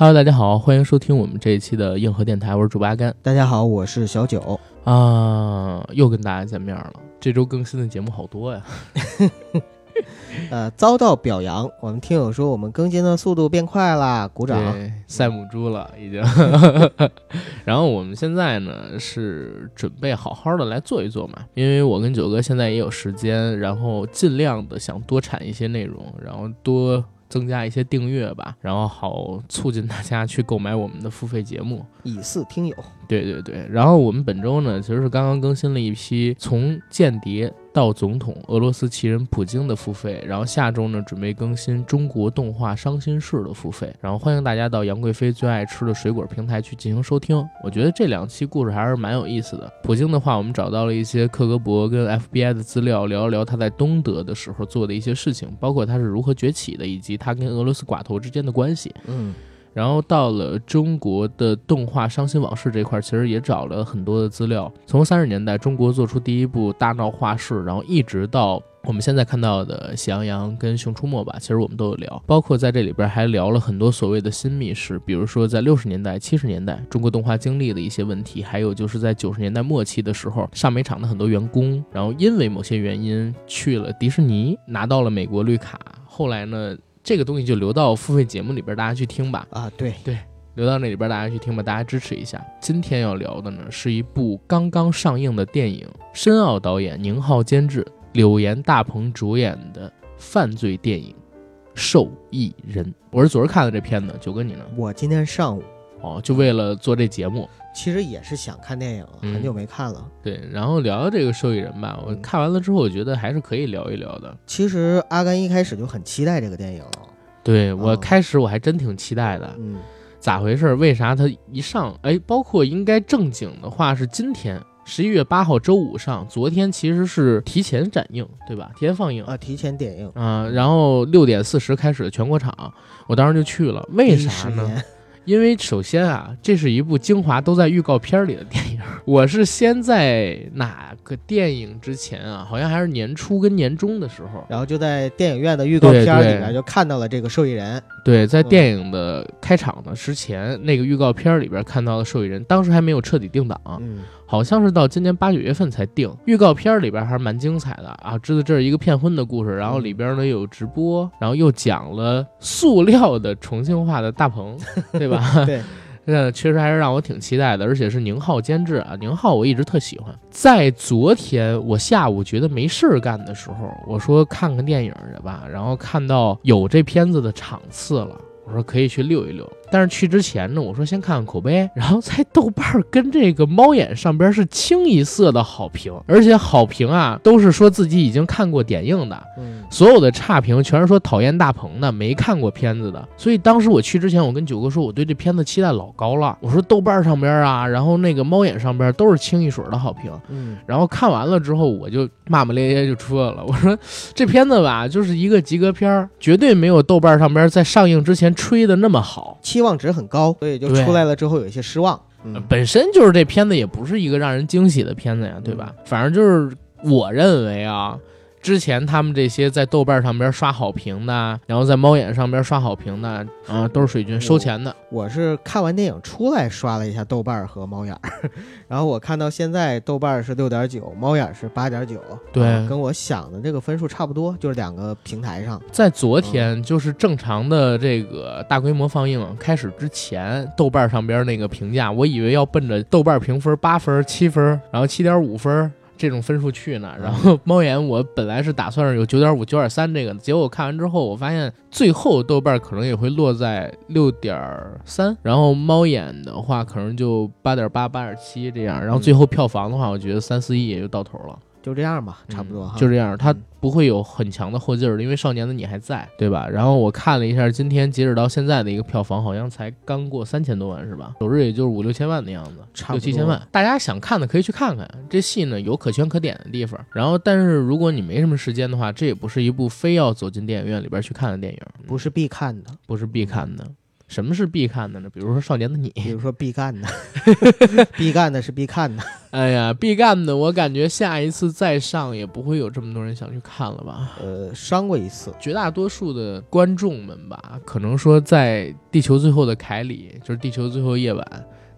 Hello，大家好，欢迎收听我们这一期的硬核电台，我是主播阿甘。大家好，我是小九啊，又跟大家见面了。这周更新的节目好多呀。呃，遭到表扬，我们听友说我们更新的速度变快了，鼓掌。赛母猪了已经。然后我们现在呢是准备好好的来做一做嘛，因为我跟九哥现在也有时间，然后尽量的想多产一些内容，然后多。增加一些订阅吧，然后好促进大家去购买我们的付费节目，以示听友。对对对，然后我们本周呢，其实是刚刚更新了一批从间谍到总统俄罗斯奇人普京的付费，然后下周呢准备更新中国动画伤心事的付费，然后欢迎大家到杨贵妃最爱吃的水果平台去进行收听。我觉得这两期故事还是蛮有意思的。普京的话，我们找到了一些克格勃跟 FBI 的资料，聊一聊他在东德的时候做的一些事情，包括他是如何崛起的，以及他跟俄罗斯寡头之间的关系。嗯。然后到了中国的动画《伤心往事》这块，其实也找了很多的资料。从三十年代中国做出第一部大闹画室，然后一直到我们现在看到的《喜羊羊》跟《熊出没》吧，其实我们都有聊。包括在这里边还聊了很多所谓的新密室，比如说在六十年代、七十年代中国动画经历的一些问题，还有就是在九十年代末期的时候，上美厂的很多员工，然后因为某些原因去了迪士尼，拿到了美国绿卡，后来呢？这个东西就留到付费节目里边，大家去听吧。啊，对对，留到那里边大家去听吧，大家支持一下。今天要聊的呢，是一部刚刚上映的电影，申奥导演、宁浩监制、柳岩、大鹏主演的犯罪电影《受益人》。我是昨儿看的这片子，九哥你呢？我今天上午。哦，就为了做这节目，其实也是想看电影，很久没看了。对，然后聊聊这个受益人吧。我看完了之后，我觉得还是可以聊一聊的。其实阿甘一开始就很期待这个电影。对我开始我还真挺期待的。嗯，咋回事？为啥他一上？哎，包括应该正经的话是今天十一月八号周五上，昨天其实是提前展映，对吧？提前放映啊，提前点映啊。然后六点四十开始的全国场，我当时就去了。为啥呢？因为首先啊，这是一部精华都在预告片里的电影。我是先在哪个电影之前啊？好像还是年初跟年终的时候，然后就在电影院的预告片里边就看到了这个受益人。对，在电影的开场的之前，那个预告片里边看到了受益人，当时还没有彻底定档。嗯。好像是到今年八九月份才定，预告片里边还是蛮精彩的啊！知道这是一个骗婚的故事，然后里边呢有直播，然后又讲了塑料的重庆话的大鹏，对吧？对，这确实还是让我挺期待的，而且是宁浩监制啊，宁浩我一直特喜欢。在昨天我下午觉得没事儿干的时候，我说看看电影去吧，然后看到有这片子的场次了，我说可以去溜一溜。但是去之前呢，我说先看看口碑，然后在豆瓣跟这个猫眼上边是清一色的好评，而且好评啊都是说自己已经看过点映的，嗯，所有的差评全是说讨厌大鹏的，没看过片子的。所以当时我去之前，我跟九哥说，我对这片子期待老高了。我说豆瓣上边啊，然后那个猫眼上边都是清一水的好评，嗯，然后看完了之后，我就骂骂咧咧就出来了。我说这片子吧，就是一个及格片，绝对没有豆瓣上边在上映之前吹的那么好。期望值很高，所以就出来了之后有一些失望。本身就是这片子也不是一个让人惊喜的片子呀，对吧？反正就是我认为啊。之前他们这些在豆瓣上边刷好评的，然后在猫眼上边刷好评的，啊，都是水军收钱的。我是看完电影出来刷了一下豆瓣和猫眼，然后我看到现在豆瓣是六点九，猫眼是八点九，对，跟我想的这个分数差不多，就是两个平台上。在昨天就是正常的这个大规模放映开始之前，豆瓣上边那个评价，我以为要奔着豆瓣评分八分、七分，然后七点五分。这种分数去呢，然后猫眼我本来是打算是有九点五、九点三这个，结果看完之后，我发现最后豆瓣可能也会落在六点三，然后猫眼的话可能就八点八、八点七这样，然后最后票房的话，我觉得三四亿也就到头了。就这样吧，差不多，就这样。他不会有很强的后劲儿，因为少年的你还在，对吧？然后我看了一下，今天截止到现在的一个票房，好像才刚过三千多万，是吧？首日也就是五六千万的样子，差六七千万。大家想看的可以去看看，这戏呢有可圈可点的地方。然后，但是如果你没什么时间的话，这也不是一部非要走进电影院里边去看的电影，不是必看的，不是必看的。什么是必看的呢？比如说《少年的你》，比如说必干的，必干的是必看的。哎呀，必干的，我感觉下一次再上也不会有这么多人想去看了吧？呃，伤过一次，绝大多数的观众们吧，可能说在《地球最后的凯里》，就是《地球最后夜晚》。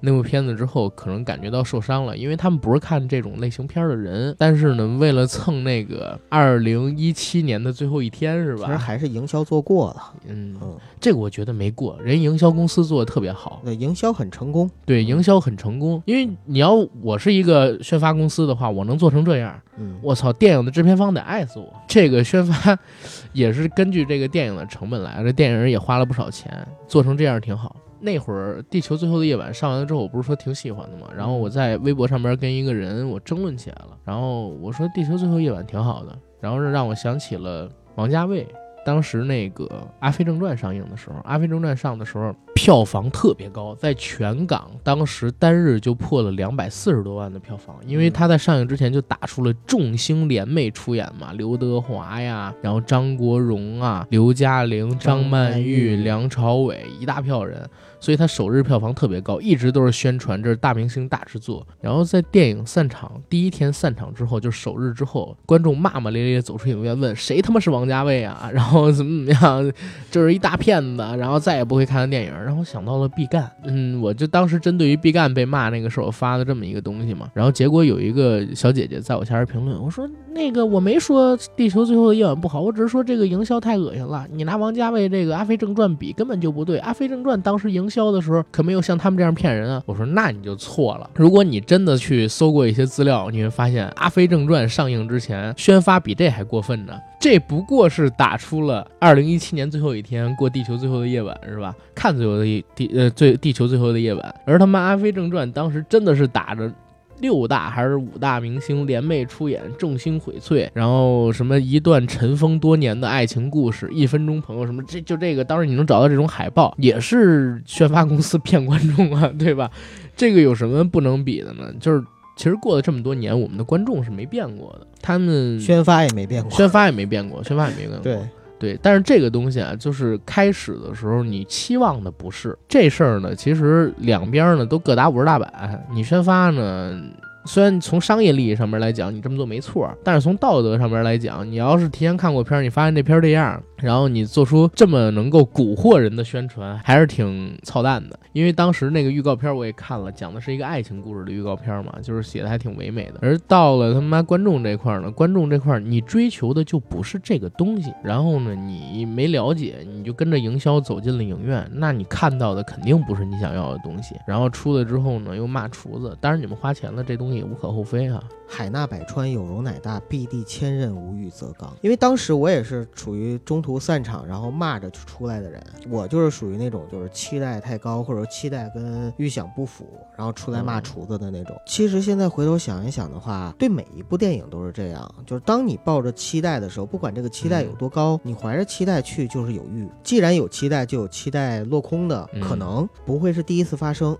那部片子之后，可能感觉到受伤了，因为他们不是看这种类型片的人。但是呢，为了蹭那个二零一七年的最后一天，是吧？其实还是营销做过了。嗯嗯，这个我觉得没过，人营销公司做的特别好，对，营销很成功。对，营销很成功。因为你要我是一个宣发公司的话，我能做成这样，嗯，我操，电影的制片方得爱死我。这个宣发也是根据这个电影的成本来，这电影人也花了不少钱，做成这样挺好。那会儿《地球最后的夜晚》上完了之后，我不是说挺喜欢的嘛，然后我在微博上边跟一个人我争论起来了，然后我说《地球最后夜晚》挺好的，然后让我想起了王家卫。当时那个《阿飞正传》上映的时候，《阿飞正传》上的时候票房特别高，在全港当时单日就破了两百四十多万的票房，因为他在上映之前就打出了众星联袂出演嘛，刘德华呀，然后张国荣啊，刘嘉玲、张曼玉、梁朝伟一大票人。所以它首日票房特别高，一直都是宣传这是大明星大制作。然后在电影散场第一天散场之后，就首日之后，观众骂骂咧咧走出影院，问谁他妈是王家卫啊？然后怎么怎么样，就是一大骗子，然后再也不会看电影。然后想到了毕赣，嗯，我就当时针对于毕赣被骂那个事儿，我发了这么一个东西嘛。然后结果有一个小姐姐在我下边评论，我说那个我没说《地球最后的夜晚》不好，我只是说这个营销太恶心了。你拿王家卫这个《阿飞正传》比根本就不对，《阿飞正传》当时营销的时候可没有像他们这样骗人啊！我说那你就错了。如果你真的去搜过一些资料，你会发现《阿飞正传》上映之前宣发比这还过分呢。这不过是打出了二零一七年最后一天过地球最后的夜晚是吧？看最后的一地呃最地球最后的夜晚，而他妈《阿飞正传》当时真的是打着。六大还是五大明星联袂出演，众星荟萃，然后什么一段尘封多年的爱情故事，一分钟朋友什么，这就这个，当时你能找到这种海报，也是宣发公司骗观众啊，对吧？这个有什么不能比的呢？就是其实过了这么多年，我们的观众是没变过的，他们宣发也没变过，宣发也没变过，宣发也没变过，对。对，但是这个东西啊，就是开始的时候你期望的不是这事儿呢，其实两边呢都各打五十大板，你宣发呢。虽然从商业利益上面来讲，你这么做没错，但是从道德上面来讲，你要是提前看过片儿，你发现这片儿这样，然后你做出这么能够蛊惑人的宣传，还是挺操蛋的。因为当时那个预告片我也看了，讲的是一个爱情故事的预告片嘛，就是写的还挺唯美的。而到了他妈观众这块呢，观众这块你追求的就不是这个东西，然后呢，你没了解，你就跟着营销走进了影院，那你看到的肯定不是你想要的东西。然后出来之后呢，又骂厨子，当然你们花钱了，这东西。也无可厚非啊。海纳百川，有容乃大；必地千仞，无欲则刚。因为当时我也是处于中途散场，然后骂着出来的人。我就是属于那种，就是期待太高，或者期待跟预想不符，然后出来骂厨子的那种。其实现在回头想一想的话，对每一部电影都是这样。就是当你抱着期待的时候，不管这个期待有多高，你怀着期待去就是有欲。既然有期待，就有期待落空的可能，不会是第一次发生。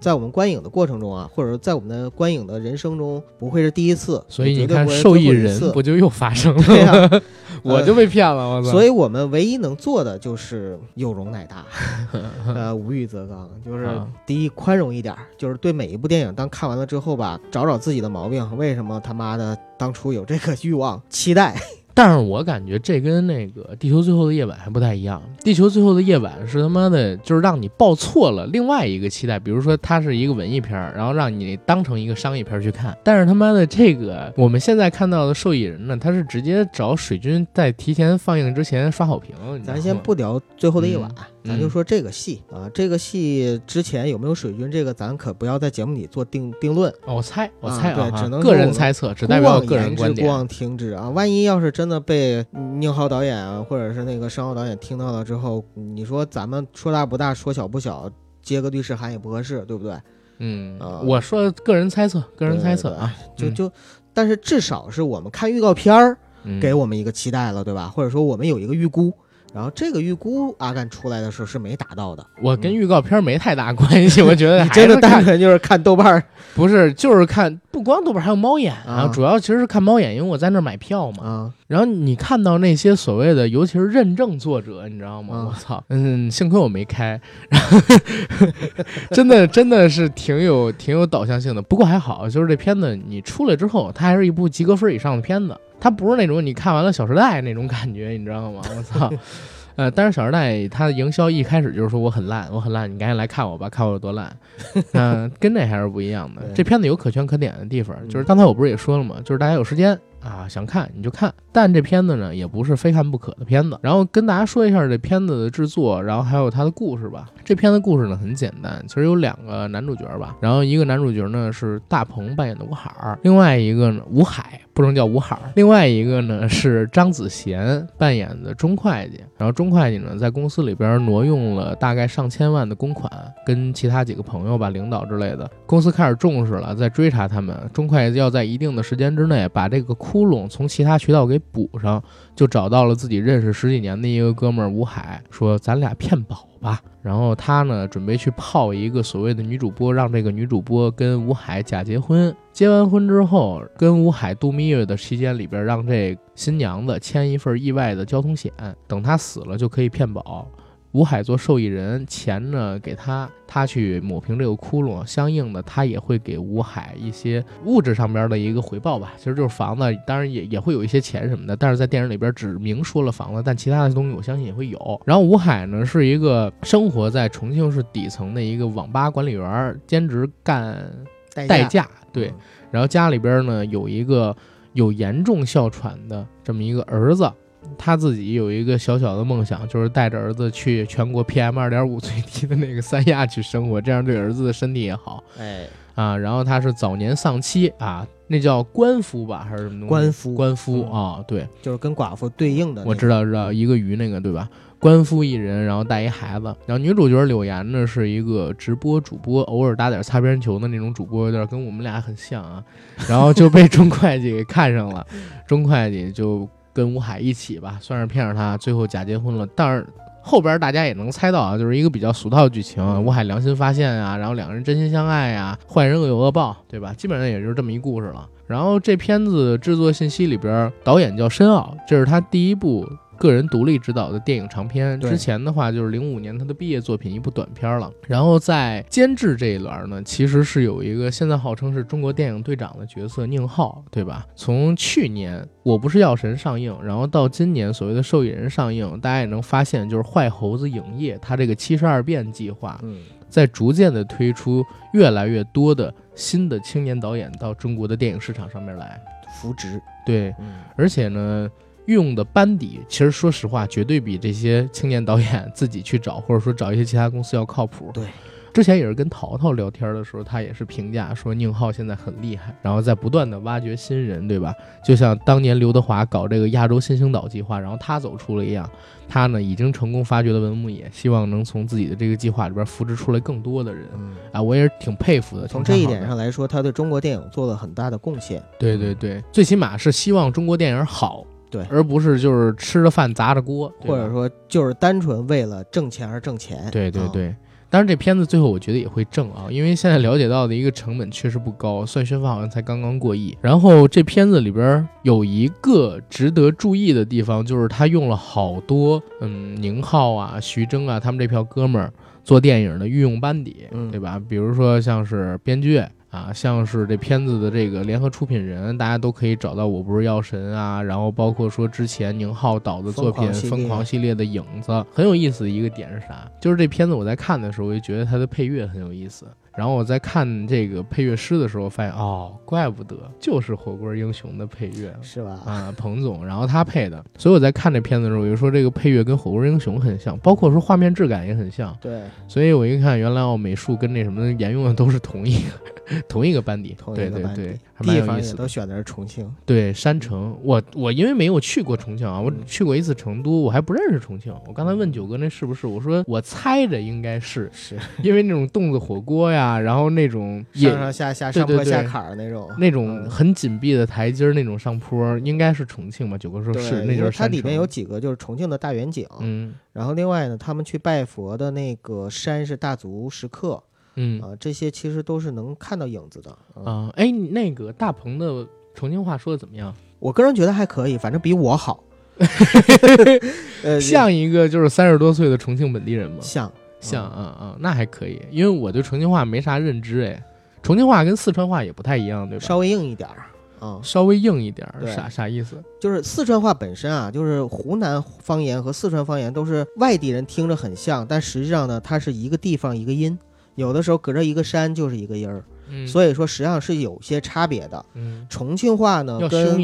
在我们观影的过程中啊，或者说在我们的观影的人生中，不。会是第一次，所以你看受益人不就又发生了？对呀，我就被骗了，我操！所以我们唯一能做的就是有容乃大，呃，无欲则刚，就是第一宽容一点，就是对每一部电影，当看完了之后吧，找找自己的毛病，为什么他妈的当初有这个欲望、期待。但是我感觉这跟那个《地球最后的夜晚》还不太一样，《地球最后的夜晚》是他妈的，就是让你抱错了另外一个期待，比如说它是一个文艺片，然后让你当成一个商业片去看。但是他妈的这个我们现在看到的受益人呢，他是直接找水军在提前放映之前刷好评。咱先不聊《最后的夜晚》。咱就说这个戏啊，这个戏之前有没有水军，这个咱可不要在节目里做定定论。我猜，我猜啊，对，只能个人猜测，只代表个人观点。望听之啊，万一要是真的被宁浩导演或者是那个申浩导演听到了之后，你说咱们说大不大，说小不小，接个律师函也不合适，对不对？嗯，我说个人猜测，个人猜测啊，就就，但是至少是我们看预告片儿，给我们一个期待了，对吧？或者说我们有一个预估。然后这个预估阿甘出来的时候是没达到的，我跟预告片没太大关系，我觉得你真的单纯就是看豆瓣儿，不是就是看不光豆瓣还有猫眼。啊，主要其实是看猫眼，因为我在那儿买票嘛。啊，然后你看到那些所谓的，尤其是认证作者，你知道吗？我操，嗯，幸亏我没开，真的真的是挺有挺有导向性的。不过还好，就是这片子你出来之后，它还是一部及格分以上的片子，它不是那种你看完了《小时代》那种感觉，你知道吗？我操。呃，但是《小时代》它的营销一开始就是说我很烂，我很烂，你赶紧来看我吧，看我有多烂。嗯，跟那还是不一样的。这片子有可圈可点的地方，就是刚才我不是也说了吗？就是大家有时间啊，想看你就看。但这片子呢，也不是非看不可的片子。然后跟大家说一下这片子的制作，然后还有它的故事吧。这片子故事呢很简单，其实有两个男主角吧。然后一个男主角呢是大鹏扮演的吴海儿，另外一个呢吴海。不能叫吴海儿，另外一个呢是张子贤扮演的钟会计，然后钟会计呢在公司里边挪用了大概上千万的公款，跟其他几个朋友吧、领导之类的，公司开始重视了，在追查他们。钟会计要在一定的时间之内把这个窟窿从其他渠道给补上，就找到了自己认识十几年的一个哥们儿吴海，说咱俩骗保。吧，然后他呢准备去泡一个所谓的女主播，让这个女主播跟吴海假结婚。结完婚之后，跟吴海度蜜月的期间里边，让这新娘子签一份意外的交通险，等他死了就可以骗保。吴海做受益人，钱呢给他，他去抹平这个窟窿，相应的他也会给吴海一些物质上边的一个回报吧，其实就是房子，当然也也会有一些钱什么的，但是在电影里边只明说了房子，但其他的东西我相信也会有。然后吴海呢是一个生活在重庆市底层的一个网吧管理员，兼职干代驾，对，然后家里边呢有一个有严重哮喘的这么一个儿子。他自己有一个小小的梦想，就是带着儿子去全国 PM 二点五最低的那个三亚去生活，这样对儿子的身体也好。哎，啊，然后他是早年丧妻啊，那叫官夫吧，还是什么东西？官夫，官夫啊，对，就是跟寡妇对应的。我知道，知道，一个鱼那个，对吧？官夫一人，然后带一孩子。然后女主角柳岩呢，是一个直播主播，偶尔打点擦边球的那种主播，有点跟我们俩很像啊。然后就被钟会计给看上了，钟会计就。跟吴海一起吧，算是骗着他，最后假结婚了。但是后边大家也能猜到啊，就是一个比较俗套的剧情。吴海良心发现啊，然后两个人真心相爱呀，坏人恶有恶报，对吧？基本上也就是这么一故事了。然后这片子制作信息里边，导演叫申奥，这是他第一部。个人独立执导的电影长片，之前的话就是零五年他的毕业作品一部短片了。然后在监制这一栏呢，其实是有一个现在号称是中国电影队长的角色宁浩，对吧？从去年《我不是药神》上映，然后到今年所谓的《受益人》上映，大家也能发现，就是坏猴子影业它这个七十二变计划，在逐渐的推出越来越多的新的青年导演到中国的电影市场上面来扶植。对，而且呢。用的班底，其实说实话，绝对比这些青年导演自己去找，或者说找一些其他公司要靠谱。对，之前也是跟淘淘聊天的时候，他也是评价说宁浩现在很厉害，然后在不断的挖掘新人，对吧？就像当年刘德华搞这个亚洲新星岛计划，然后他走出了一样，他呢已经成功发掘了文牧野，希望能从自己的这个计划里边扶植出来更多的人。啊，我也是挺佩服的。从这一点上来说，他对中国电影做了很大的贡献。对对对，最起码是希望中国电影好。对，而不是就是吃着饭砸着锅，或者说就是单纯为了挣钱而挣钱。对对对，当然这片子最后我觉得也会挣啊，因为现在了解到的一个成本确实不高，算宣发好像才刚刚过亿。然后这片子里边有一个值得注意的地方，就是他用了好多嗯宁浩啊、徐峥啊他们这票哥们儿做电影的御用班底，对吧？比如说像是编剧。啊，像是这片子的这个联合出品人，大家都可以找到《我不是药神》啊，然后包括说之前宁浩导的作品《疯狂系列》的影子，很有意思的一个点是啥？就是这片子我在看的时候，我就觉得它的配乐很有意思。然后我在看这个配乐师的时候，发现哦，怪不得就是《火锅英雄》的配乐，是吧？啊，彭总，然后他配的。所以我在看这片子的时候，我就说这个配乐跟《火锅英雄》很像，包括说画面质感也很像。对，所以我一看，原来哦，美术跟那什么沿用的都是同一个 同一个班底，对对对，还蛮有意思。都选的是重庆，对，山城。我我因为没有去过重庆啊，我去过一次成都，我还不认识重庆。我刚才问九哥那是不是？我说我猜着应该是，是 因为那种洞子火锅呀。啊，然后那种上上下下上坡下坎儿那种，那种很紧闭的台阶儿，那种上坡，应该是重庆吧？九哥说是，那就是它里面有几个就是重庆的大远景。嗯，然后另外呢，他们去拜佛的那个山是大足石刻，嗯啊，这些其实都是能看到影子的。啊，啊，哎，你那个大鹏的重庆话说的怎么样？我个人觉得还可以，反正比我好。呃，像一个就是三十多岁的重庆本地人吗？像像，嗯嗯，那还可以，因为我对重庆话没啥认知，哎，重庆话跟四川话也不太一样，对吧？稍微硬一点儿。啊，稍微硬一点儿，啥啥意思？就是四川话本身啊，就是湖南方言和四川方言都是外地人听着很像，但实际上呢，它是一个地方一个音，有的时候隔着一个山就是一个音儿，嗯，所以说实际上是有些差别的。嗯，重庆话呢，跟？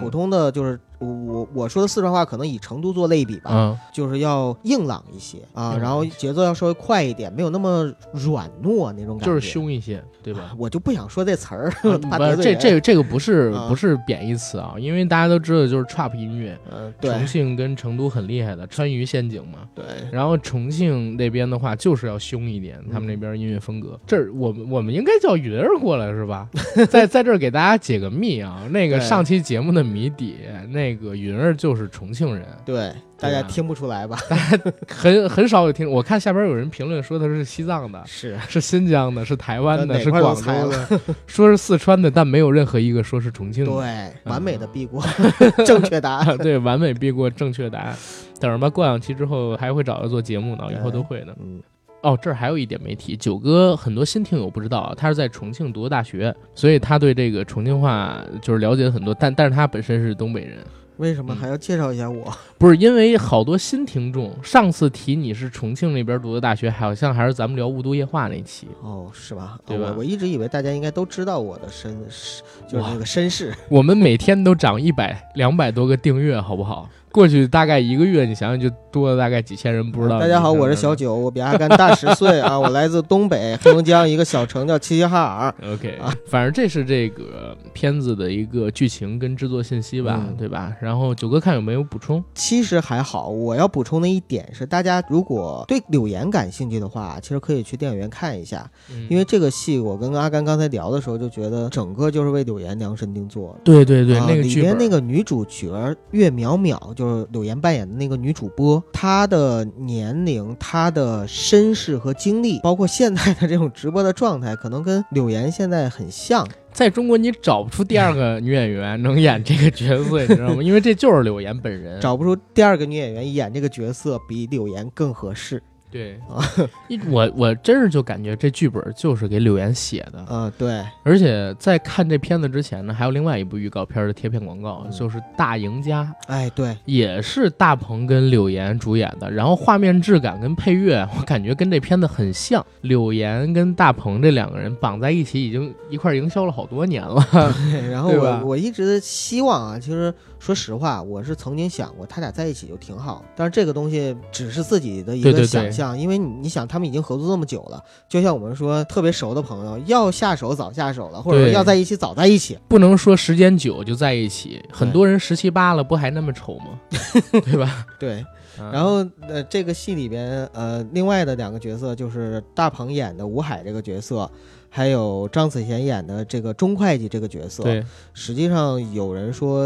普通的就是我我说的四川话，可能以成都做类比吧，嗯就是要硬朗一些啊，然后节奏要稍微快一点，没有那么软糯那种感觉。就是，凶一些，对吧？我就不想说这词儿，啊怕得罪人这这个这个不是啊不是贬义词啊，因为大家都知道就是 trap 音乐，嗯，对重庆跟成都很厉害的川渝陷阱嘛。对，然后重庆那边的话就是要凶一点，他们那边音乐风格。这儿我们我们应该叫云儿过来是吧？在在这儿给大家解个密啊，那个上期节目的谜底，那个云儿就是重庆人，对，大家听不出来吧？很很少有听。我看下边有人评论说他是西藏的，是，是新疆的，是台湾的，是广都猜州的，说是四川的，但没有任何一个说是重庆的。对，完美的避过，正确答案。对，完美避过正确答案。等着吧，过两期之后还会找他做节目呢，以后都会的。嗯，哦，这儿还有一点没提，九哥很多新听友不知道啊，他是在重庆读的大学，所以他对这个重庆话就是了解很多，但但是他本身是东北人，为什么还要介绍一下我？不是因为好多新听众，上次提你是重庆那边读的大学，好像还是咱们聊雾都夜话那期，哦，是吧？对吧我我一直以为大家应该都知道我的身世，就是那个身世。我们每天都涨一百两百多个订阅，好不好？过去大概一个月，你想想就多了大概几千人，不知道。大家好，我是小。九，我比阿甘大十岁啊，我来自东北黑龙江一个小城叫齐齐哈尔。OK，、啊反正这是这个片子的一个剧情跟制作信息吧，嗯对吧？然后九哥看有没有补充？其实还好，我要补充的一点是，大家如果对柳岩感兴趣的话，其实可以去电影院看一下，嗯因为这个戏我跟阿甘刚才聊的时候就觉得整个就是为柳岩量身定做的。对对对，啊那个里面那个女主角岳淼淼，就是柳岩扮演的那个女主播，她的年龄、她的身世和经历，包括现在的这种直播的状态，可能跟柳岩现在很像。在中国你找不出第二个女演员能演这个角色，你知道吗？因为这就是柳岩本人。找不出第二个女演员演这个角色比柳岩更合适。对啊，一我我真是就感觉这剧本就是给柳岩写的，啊、对，而且在看这片子之前呢，还有另外一部预告片的贴片广告，嗯就是《大赢家》。哎，对，也是大鹏跟柳岩主演的，然后画面质感跟配乐，我感觉跟这片子很像。柳岩跟大鹏这两个人绑在一起，已经一块儿营销了好多年了。对然后我我一直希望啊，其实说实话，我是曾经想过他俩在一起就挺好，但是这个东西只是自己的一个对对对想象，因为你你想他们已经合作这么久了，就像我们说特别熟的朋友，要下手早下手了，或者说要在一起早在一起。不能说时间久就在一起，很多人十七八了不还那么丑吗？对吧？对，嗯然后呃，这个戏里边呃，另外的两个角色就是大鹏演的吴海这个角色，还有张子贤演的这个钟会计这个角色。，对，实际上有人说，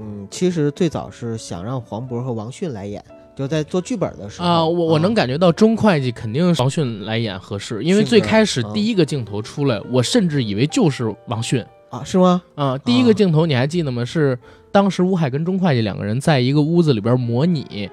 嗯，其实最早是想让黄渤和王迅来演，就在做剧本的时候啊，我我能感觉到钟会计肯定是王迅来演合适，因为最开始第一个镜头出来，我甚至以为就是王迅啊，是吗？啊。第一个镜头你还记得吗？是当时吴海跟钟会计两个人在一个屋子里边模拟。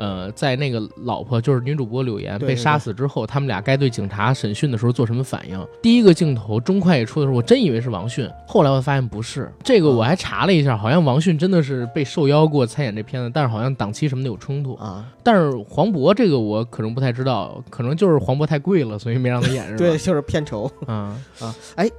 呃，在那个老婆就是女主播柳岩被杀死之后，他们俩该对警察审讯的时候做什么反应？第一个镜头中快一出的时候，我真以为是王迅，后来我发现不是。这个我还查了一下，好像王迅真的是被受邀过参演这片子，但是好像档期什么的有冲突。啊，但是黄渤这个我可能不太知道，可能就是黄渤太贵了，所以没让他演，是吧？对，，就是片酬。啊啊！哎，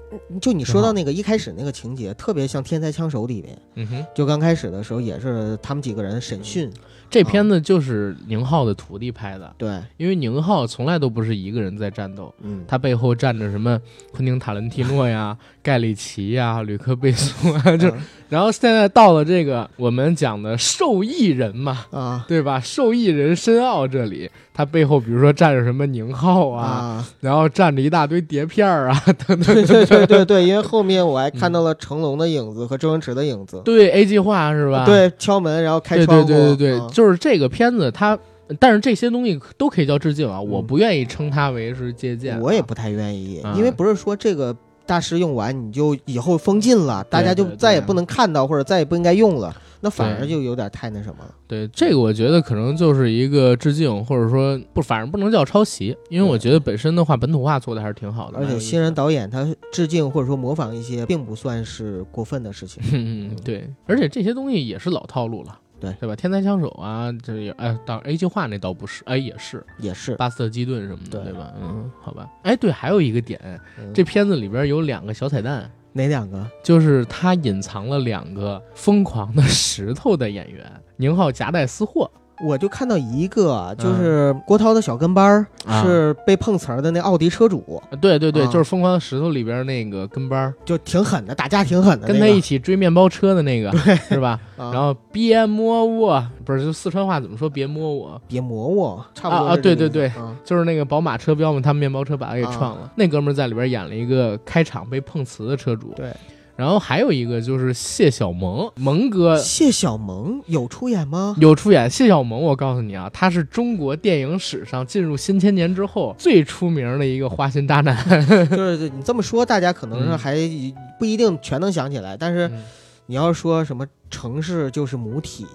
就你说到那个一开始那个情节，特别像《天才枪手》里面，嗯哼，就刚开始的时候也是他们几个人审讯，这片子就是宁浩的徒弟拍的，对，因为宁浩从来都不是一个人在战斗，嗯，他背后站着什么昆汀塔伦蒂诺呀、盖里奇呀、吕克贝松啊，就嗯然后现在到了这个我们讲的受益人嘛，啊。对吧？受益人申奥这里，他背后比如说站着什么宁浩啊，啊，然后站着一大堆碟片儿啊，等等对对对对 对，因为后面我还看到了成龙的影子和周星驰的影子，对 A 计划是吧？对，敲门然后开对窗户，对对对对，啊就是这个片子它但是这些东西都可以叫致敬啊，我不愿意称它为是借鉴啊。我也不太愿意，嗯。因为不是说这个大师用完你就以后封禁了，大家就再也不能看到或者再也不应该用了，那反而就有点太那什么了。对这个，我觉得可能就是一个致敬，或者说不，反正不能叫抄袭，因为我觉得本身的话，本土化做的还是挺好的。而且新人导演他致敬或者说模仿一些，并不算是过分的事情。嗯，对，而且这些东西也是老套路了，对对吧？天才枪手啊，这也哎，当然 A 计划那倒不是，哎，也是也是，巴斯特基顿什么的，对对吧？嗯，好吧。哎，对，还有一个点，嗯这片子里边有两个小彩蛋，哪两个？就是他隐藏了两个疯狂的石头的演员，宁浩夹带私货。我就看到一个，就是郭涛的小跟班儿，是被碰瓷儿的那奥迪车主，对对对，啊。就是《疯狂的石头》里边那个跟班儿，就挺狠的，打架挺狠的、那个，跟他一起追面包车的那个，是吧？啊，然后别摸我，不是就四川话怎么说？别摸我，别摸我，差不多啊对对意思。啊。就是那个宝马车标嘛，他们面包车把他给撞了。那哥们儿在里边演了一个开场被碰瓷的车主。对。然后还有一个就是谢小萌，萌哥谢小萌有出演吗？有出演。谢小萌，我告诉你啊，他是中国电影史上进入新千年之后最出名的一个花心大男。就是你这么说，大家可能还不一定全能想起来，但是嗯你要说什么城市就是母体，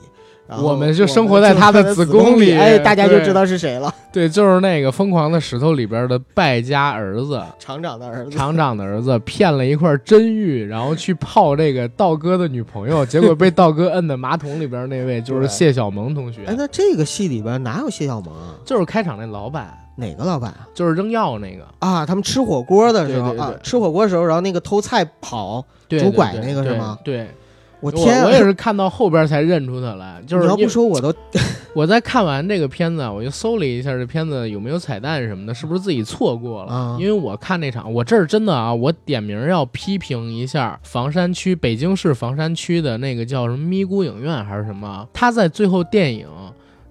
我们就生活在他的的子宫里哎，大家就知道是谁了。对，就是那个疯狂的石头里边的败家儿子。厂长的儿子，厂长的儿子骗了一块真玉，然后去泡这个道哥的女朋友，结果被道哥摁在马桶里边那位就是谢小萌同学哎，，那这个戏里边哪有谢小萌啊？就是开场那老板，哪个老板啊？就是扔药那个，啊，他们吃火锅的时候对对对啊，吃火锅的时候，然后那个偷菜跑，对拄拐那个是吗对，我我天啊，我也是看到后边才认出他来，就是你要不说我都 我在看完这个片子，我就搜了一下这片子有没有彩蛋什么的，是不是自己错过了？啊因为我看那场，我这儿真的啊，我点名要批评一下房山区北京市房山区的那个叫什么咪咕影院还是什么，他在最后电影。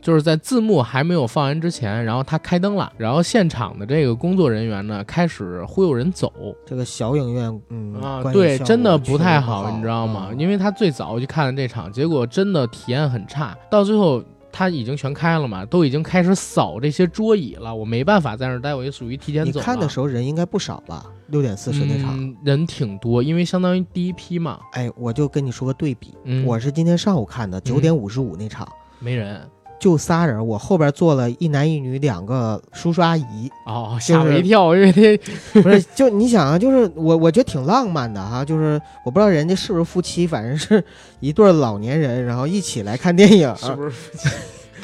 就是在字幕还没有放完之前，然后他开灯了，然后现场的这个工作人员呢开始忽悠人走这个小影院，嗯啊，对，真的不太好，你知道吗？嗯因为他最早就看了这场，结果真的体验很差，到最后他已经全开了嘛，都已经开始扫这些桌椅了，我没办法在那儿待，我就属于提前走。你看的时候人应该不少吧？六点四十那场，嗯、人挺多，因为相当于第一批嘛，哎，我就跟你说个对比，嗯，我是今天上午看的，九点五十五那场，没人就仨人，我后边坐了一男一女两个叔叔阿姨，哦，吓我一跳，因为那 不是，就你想啊，就是我我觉得挺浪漫的哈，就是我不知道人家是不是夫妻，反正是一对老年人，然后一起来看电影，是不是夫妻？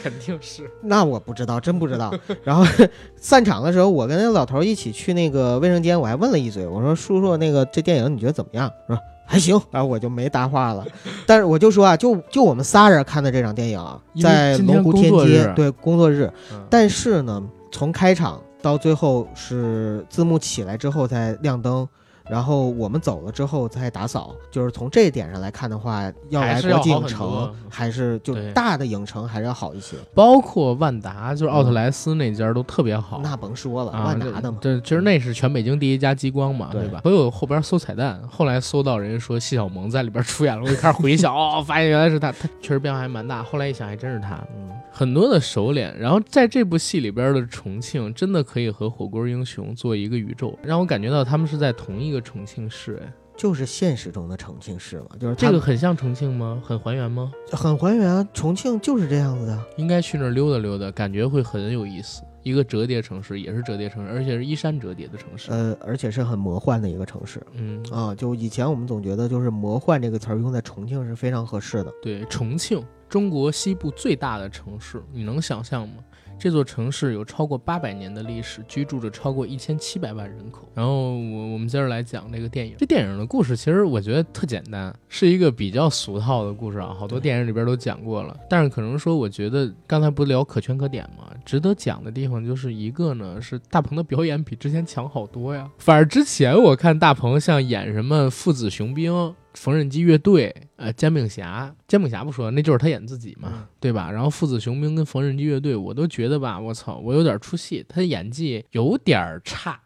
肯定是，那我不知道，真不知道。然后 散场的时候，我跟那老头一起去那个卫生间，我还问了一嘴，我说：“叔叔，那个这电影你觉得怎么样？”说还行，然后我就没搭话了。但是我就说啊，就就我们仨人看的这场电影，在龙湖天街对工作日，嗯但是呢，从开场到最后是字幕起来之后才亮灯。然后我们走了之后再打扫，就是从这一点上来看的话，要还来国际影城还是就大的影城还是要好一些。包括万达，就是奥特莱斯那家都特别好。那甭说了，啊，万达的嘛，这这其实那是全北京第一家激光嘛，对对吧？所以我后边搜彩蛋，后来搜到人家说谢小萌在里边出演了，我就开始回想，哦，发现原来是他，他确实变化还蛮大。后来一想，还真是他，嗯，很多的熟脸。然后在这部戏里边的重庆，真的可以和火锅英雄做一个宇宙，让我感觉到他们是在同一个重庆市。哎，就是现实中的重庆市嘛，就是它这个很像重庆吗？很还原吗？很还原啊，重庆就是这样子的。应该去那儿溜达溜达，感觉会很有意思。一个折叠城市，也是折叠城市，而且是依山折叠的城市。呃，而且是很魔幻的一个城市嗯，啊。就以前我们总觉得就是魔幻这个词儿用在重庆是非常合适的。对，重庆，中国西部最大的城市，你能想象吗？这座城市有超过八百年的历史，居住着超过一千七百万人口。然后我我们接着来讲这个电影。这电影的故事其实我觉得特简单，是一个比较俗套的故事啊，好多电影里边都讲过了。但是可能说，我觉得刚才不聊可圈可点嘛？值得讲的地方就是一个呢，是大鹏的表演比之前强好多呀。反而之前我看大鹏像演什么父子雄兵。缝纫机乐队，呃，煎饼侠，煎饼侠不说，那就是他演自己嘛，嗯对吧？然后父子雄兵跟缝纫机乐队，我都觉得吧，我操，我有点出戏，他的演技有点儿差。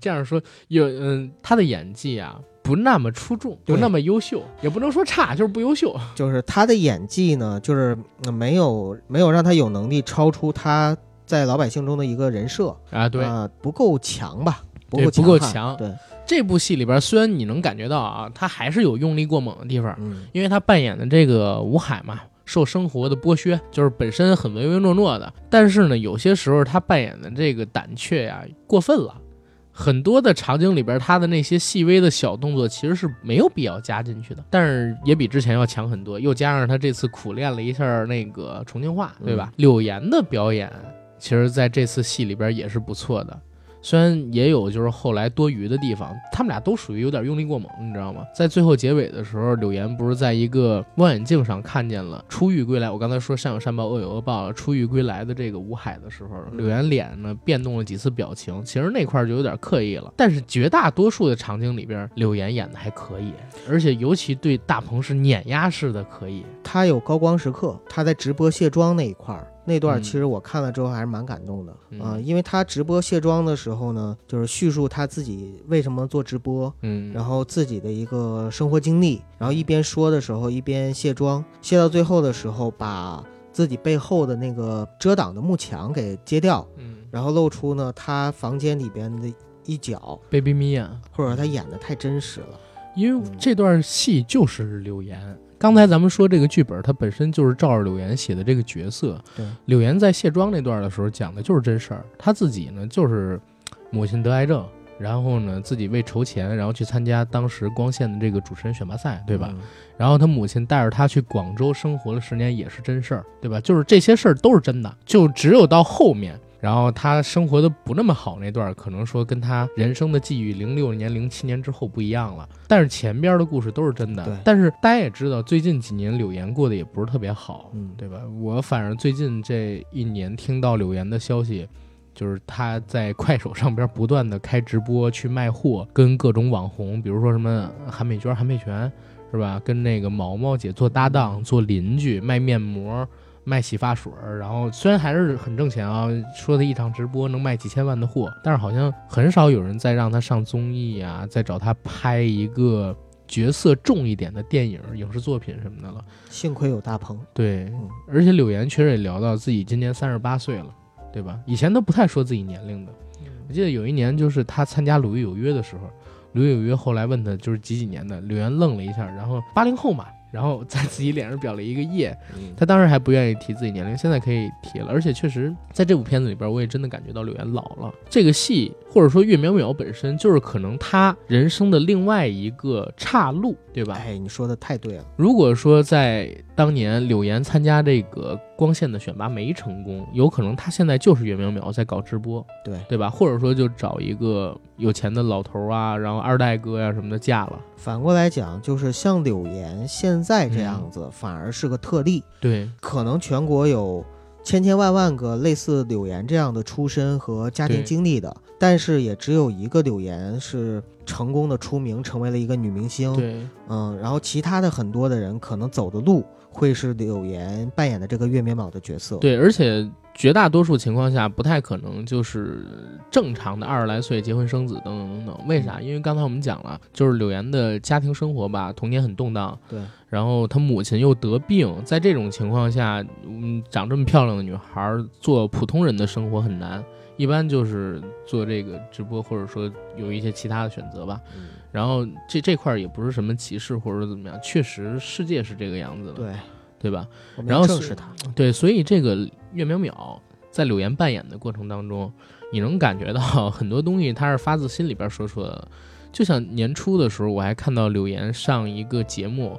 这样说，有嗯，他的演技啊，不那么出众，不那么优秀，也不能说差，就是不优秀。就是他的演技呢，就是呃没有没有让他有能力超出他在老百姓中的一个人设啊，对，啊不够强吧，不对够悍不够强对，这部戏里边虽然你能感觉到啊，他还是有用力过猛的地方，嗯因为他扮演的这个吴海嘛，受生活的剥削，就是本身很唯唯诺诺的，但是呢，有些时候他扮演的这个胆怯呀过分了。很多的场景里边，他的那些细微的小动作其实是没有必要加进去的，但是也比之前要强很多。又加上他这次苦练了一下那个重庆话，对吧？柳岩的表演，其实在这次戏里边也是不错的。虽然也有就是后来多余的地方，他们俩都属于有点用力过猛，你知道吗？在最后结尾的时候，柳岩不是在一个望远镜上看见了初遇归来，我刚才说善有善报，恶有恶报，初遇归来的这个吴海的时候，柳岩脸呢变动了几次表情，其实那块就有点刻意了。但是绝大多数的场景里边，柳岩演的还可以，而且尤其对大鹏是碾压式的可以。他有高光时刻，他在直播卸妆那一块儿。那段嗯其实我看了之后还是蛮感动的啊、嗯因为他直播卸妆的时候呢，就是叙述他自己为什么做直播，嗯，然后自己的一个生活经历，然后一边说的时候一边卸妆，卸到最后的时候把自己背后的那个遮挡的幕墙给揭掉，嗯然后露出呢他房间里边的一角，，Baby Mia。或者说他演的太真实了。因为这段戏就是柳岩。刚才咱们说这个剧本，它本身就是照着柳岩写的这个角色。对，柳岩在卸妆那段的时候讲的就是真事儿。她自己呢就是母亲得癌症，然后呢自己为筹钱，然后去参加当时光线的这个主持人选拔赛，对吧？嗯然后她母亲带着她去广州生活了十年，也是真事儿，对吧？就是这些事儿都是真的，就只有到后面，然后他生活的不那么好那段儿，可能说跟他人生的际遇零六年、零七年之后不一样了。但是前边的故事都是真的。但是大家也知道，最近几年柳岩过得也不是特别好，嗯对吧？我反正最近这一年听到柳岩的消息。就是他在快手上边不断的开直播去卖货，跟各种网红，比如说什么韩美娟、韩美泉，是吧？跟那个毛毛姐做搭档，做邻居，卖面膜，卖洗发水儿。然后虽然还是很挣钱啊，说他一场直播能卖几千万的货，但是好像很少有人再让他上综艺啊，再找他拍一个角色重一点的电影、影视作品什么的了。幸亏有大鹏，对，嗯而且柳岩确实也聊到自己今年三十八岁了，对吧？以前都不太说自己年龄的。我记得有一年，就是他参加《鲁豫有约》的时候，鲁豫有约后来问他就是几几年的，柳岩愣了一下，然后八零后嘛，然后在自己脸上裱了一个耶。嗯他当时还不愿意提自己年龄，现在可以提了。而且确实在这部片子里边，我也真的感觉到柳岩老了。这个戏或者说岳淼淼本身就是可能他人生的另外一个岔路，对吧？哎，你说的太对了，如果说在当年柳岩参加这个光线的选拔没成功，有可能他现在就是岳淼淼在搞直播，对，对吧？或者说就找一个有钱的老头啊，然后二代哥呀、什么的嫁了。反过来讲，就是像柳岩现在这样嗯子，反而是个特例。对，可能全国有千千万万个类似柳岩这样的出身和家庭经历的，但是也只有一个柳岩是成功的出名，成为了一个女明星。对，嗯，然后其他的很多的人可能走的路会是柳岩扮演的这个岳淼淼的角色。，对，而且绝大多数情况下不太可能就是正常的二十来岁结婚生子等等等等。为啥？因为刚才我们讲了，就是柳岩的家庭生活吧，童年很动荡，对，然后她母亲又得病，在这种情况下，嗯，长这么漂亮的女孩儿做普通人的生活很难，一般就是做这个直播，或者说有一些其他的选择吧。嗯，然后这这块儿也不是什么歧视或者怎么样，确实世界是这个样子的，对，对吧？然后正视它。对，所以这个岳淼淼在柳岩扮演的过程当中，你能感觉到 很多东西他是发自心里边说出来的。就像年初的时候，我还看到柳岩上一个节目，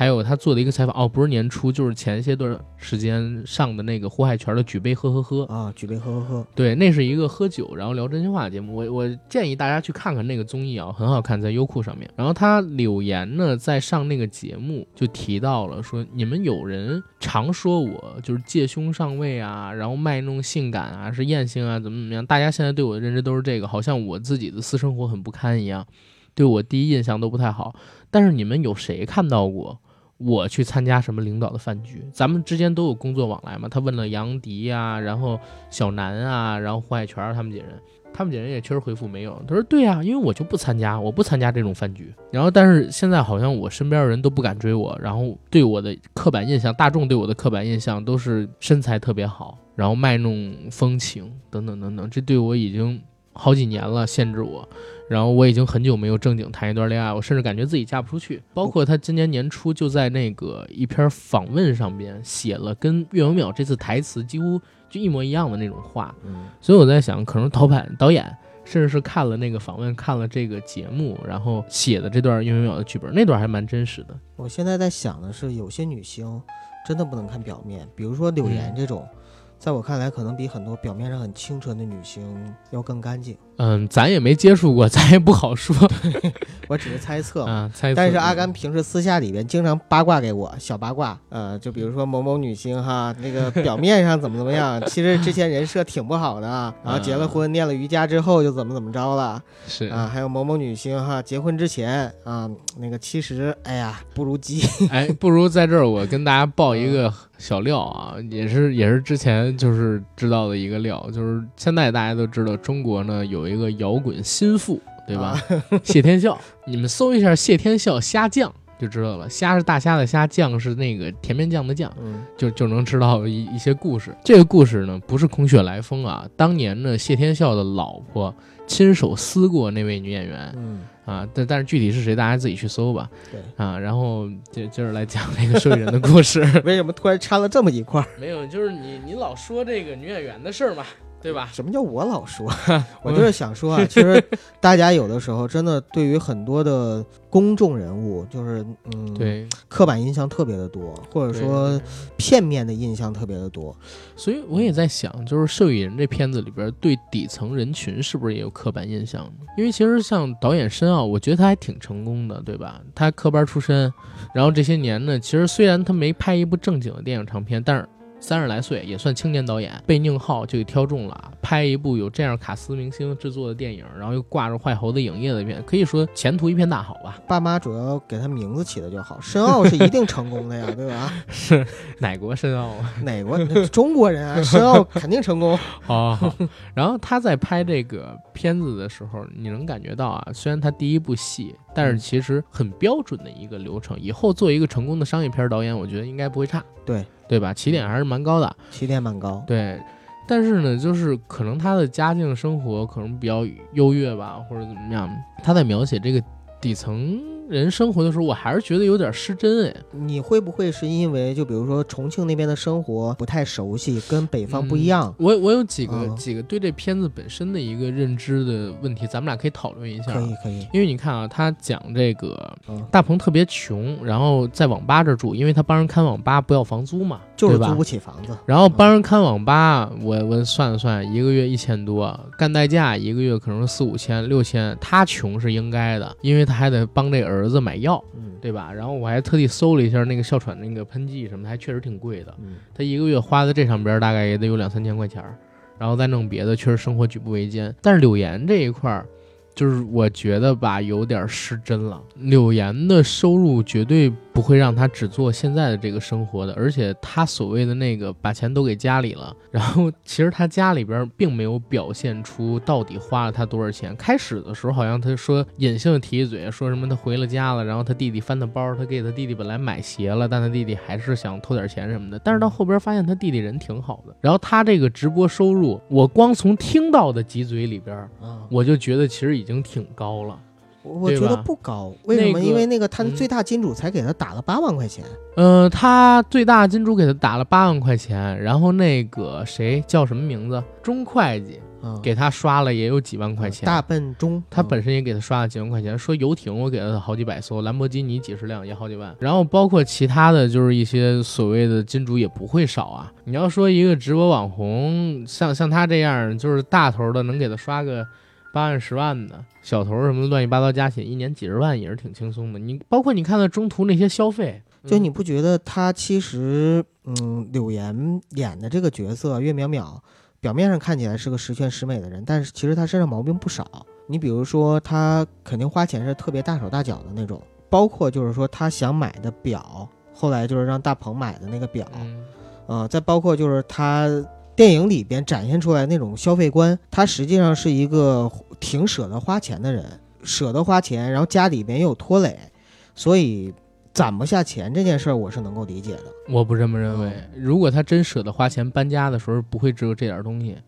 还有他做的一个采访，哦，不是年初，就是前些段时间上的那个胡海泉的《举杯喝喝喝》。啊，举杯喝喝喝，对，那是一个喝酒然后聊真心话的节目。我我建议大家去看看那个综艺啊，很好看，在优酷上面。然后他柳岩呢，在上那个节目就提到了说，你们有人常说我就是借胸上位啊，然后卖弄性感啊，是艳星啊，怎么怎么样？大家现在对我的认知都是这个，好像我自己的私生活很不堪一样，对我第一印象都不太好。但是你们有谁看到过？我去参加什么领导的饭局，咱们之间都有工作往来嘛。他问了杨迪呀、然后小南啊，然后胡海泉他们几人，他们几人也确实回复没有。他说：“对呀、因为我就不参加，我不参加这种饭局。然后，但是现在好像我身边的人都不敢追我，然后对我的刻板印象，大众对我的刻板印象都是身材特别好，然后卖弄风情等等等等。这对我已经好几年了，限制我。然后我已经很久没有正经谈一段恋爱，我甚至感觉自己嫁不出去。包括他今年年初就在那个一篇访问上边写了跟岳文淼这次台词几乎就一模一样的那种话，嗯，所以我在想，可能导版导演甚至是看了那个访问，看了这个节目，然后写的这段岳文淼的剧本，那段还蛮真实的。我现在在想的是，有些女星真的不能看表面，比如说柳岩嗯这种，在我看来，可能比很多表面上很清纯的女星要更干净。嗯，咱也没接触过，咱也不好说 我只是猜测嘛。啊。猜测但是阿甘平时私下里边经常八卦给我小八卦，呃，就比如说某某女星哈，那个表面上怎么怎么样，其实之前人设挺不好的，然后结了婚念了瑜伽之后就怎么怎么着了是啊，还有某某女星哈，结婚之前啊，那个其实哎呀不如鸡，哎，不如在这儿我跟大家爆一个小料啊，也是也是之前就是知道的一个料，就是现在大家都知道中国呢有一个摇滚心腹，对吧？谢天笑，你们搜一下谢天笑虾酱就知道了，虾是大虾的虾，酱是那个甜面酱的酱。嗯就就能知道一一些故事。这个故事呢，不是空穴来风啊，当年呢，谢天笑的老婆亲手撕过那位女演员嗯，啊，但但是具体是谁，大家自己去搜吧。对啊，然后就就是来讲那个受益人的故事。为什么突然插了这么一块？没有，就是你你老说这个女演员的事儿嘛，对吧？什么叫我老说？我就是想说啊，其实大家有的时候真的对于很多的公众人物，就是嗯，，对，刻板印象特别的多，或者说片面的印象特别的多。所以我也在想，就是《受益人》这片子里边对底层人群是不是也有刻板印象呢？因为其实像导演申奥，我觉得他还挺成功的，对吧？他科班出身，然后这些年呢，其实虽然他没拍一部正经的电影长片，但是。三十来岁也算青年导演，被宁浩就给挑中了，拍一部有这样卡斯明星制作的电影，然后又挂着坏猴子影业的片，可以说前途一片大好吧？爸妈主要给他名字起的就好，申奥是一定成功的呀，对吧？是哪国申奥啊？哪国中国人啊，申奥肯定成功。好好好。然后他在拍这个片子的时候，你能感觉到啊，虽然他第一部戏，但是其实很标准的一个流程。以后做一个成功的商业片导演，我觉得应该不会差，对对吧？起点还是蛮高的，起点蛮高，对。但是呢，就是可能他的家境生活可能比较优越吧，或者怎么样。他在描写这个底层人生活的时候，我还是觉得有点失真哎。你会不会是因为就比如说重庆那边的生活不太熟悉，跟北方不一样？我我有几个、嗯几个对这片子本身的一个认知的问题，咱们俩可以讨论一下。可以可以，因为你看啊，他讲这个嗯，大鹏特别穷，然后在网吧这住，因为他帮人看网吧不要房租嘛，就是租不？起房子。然后帮人看网吧，我我算了算，一个月一千多，干代驾一个月可能四五千、六千，他穷是应该的，因为他还得帮这儿子买药，嗯对吧？然后我还特地搜了一下那个哮喘那个喷剂什么的，还确实挺贵的，嗯他一个月花在这上边大概也得有两三千块钱儿，然后再弄别的，确实生活举步维艰。但是柳岩这一块儿，就是我觉得吧，有点失真了。柳岩的收入绝对不会让他只做现在的这个生活的，而且他所谓的那个把钱都给家里了，然后其实他家里边并没有表现出到底花了他多少钱。开始的时候好像他说隐性的提一嘴，说什么他回了家了，然后他弟弟翻他包，他给他弟弟本来买鞋了，但他弟弟还是想偷点钱什么的。但是到后边发现他弟弟人挺好的，然后他这个直播收入，我光从听到的几嘴里边，啊，我就觉得其实已经挺高了。我我觉得不高，为什么？那个因为那个他的嗯最大金主才给他打了八万块钱。呃，他最大金主给他打了八万块钱，然后那个谁叫什么名字？钟会计啊，给他刷了也有几万块钱。大笨钟，他嗯本身也给他刷了几万块钱，说游艇我给了他好几百艘，兰博基尼几十辆也好几万，然后包括其他的就是一些所谓的金主也不会少啊。你要说一个直播网红，像像他这样就是大头的，能给他刷个八万十万的，小头什么乱七八糟加起来一年几十万也是挺轻松的。你包括你看到中途那些消费，嗯就你不觉得他其实，嗯，柳岩演的这个角色岳淼淼，表面上看起来是个十全十美的人，但是其实他身上毛病不少。你比如说，他肯定花钱是特别大手大脚的那种，包括就是说他想买的表，后来就是让大鹏买的那个表，嗯呃，再包括就是他电影里边展现出来那种消费观，他实际上是一个挺舍得花钱的人，舍得花钱，然后家里边又有拖累，所以攒不下钱这件事儿，我是能够理解的。我不这么认为，如果他真舍得花钱搬家的时候，不会只有这点东西。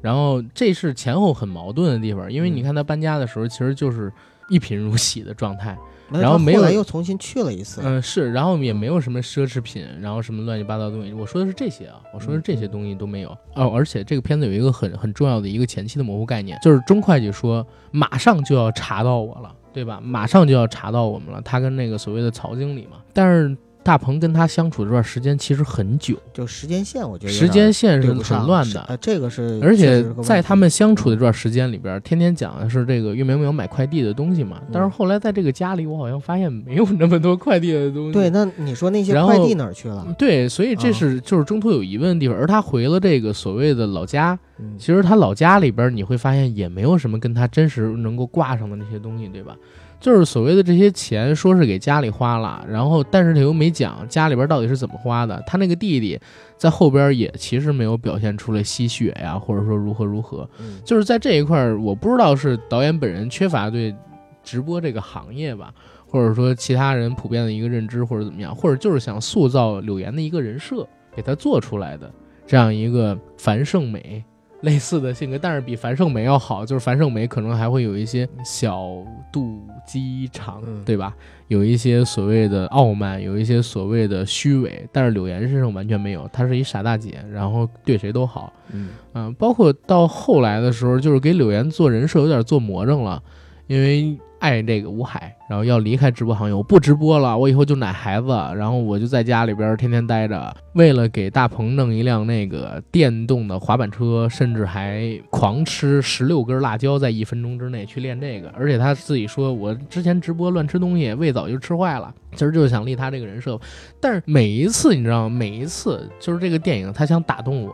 然后这是前后很矛盾的地方，因为你看他搬家的时候，其实就是一贫如洗的状态。然后没有，又重新去了一次。嗯，是，然后也没有什么奢侈品，然后什么乱七八糟的东西。我说的是这些啊，我说的这些东西都没有哦。而且这个片子有一个很很重要的一个前期的模糊概念，就是钟会计说马上就要查到我了，对吧？马上就要查到我们了。他跟那个所谓的曹经理嘛，但是。大鹏跟他相处这段时间其实很久，就时间线，我觉得时间线是很乱的。呃，这个是，而且在他们相处的这段时间里边，天天讲的是这个岳明明买快递的东西嘛。但是后来在这个家里，我好像发现没有那么多快递的东西。对，那你说那些快递哪儿去了？对，所以这是就是中途有疑问的地方。而他回了这个所谓的老家，其实他老家里边你会发现也没有什么跟他真实能够挂上的那些东西，对吧？就是所谓的这些钱，说是给家里花了，然后但是他又没讲家里边到底是怎么花的。他那个弟弟在后边也其实没有表现出来吸血呀，或者说如何如何。就是在这一块，我不知道是导演本人缺乏对直播这个行业吧，或者说其他人普遍的一个认知，或者怎么样，或者就是想塑造柳岩的一个人设，给他做出来的这样一个樊胜美。类似的性格，但是比樊胜美要好，就是樊胜美可能还会有一些小肚鸡肠，对吧？有一些所谓的傲慢，有一些所谓的虚伪，但是柳岩身上完全没有，她是一傻大姐，然后对谁都好，嗯，包括到后来的时候，就是给柳岩做人设有点做魔怔了，因为。爱这个吴海，然后要离开直播行业，我不直播了，我以后就奶孩子，然后我就在家里边天天待着。为了给大鹏弄一辆那个电动的滑板车，甚至还狂吃十六根辣椒，在一分钟之内去练这个。而且他自己说，我之前直播乱吃东西，胃早就吃坏了。其实就是想立他这个人设。但是每一次，你知道吗？每一次就是这个电影，他想打动我，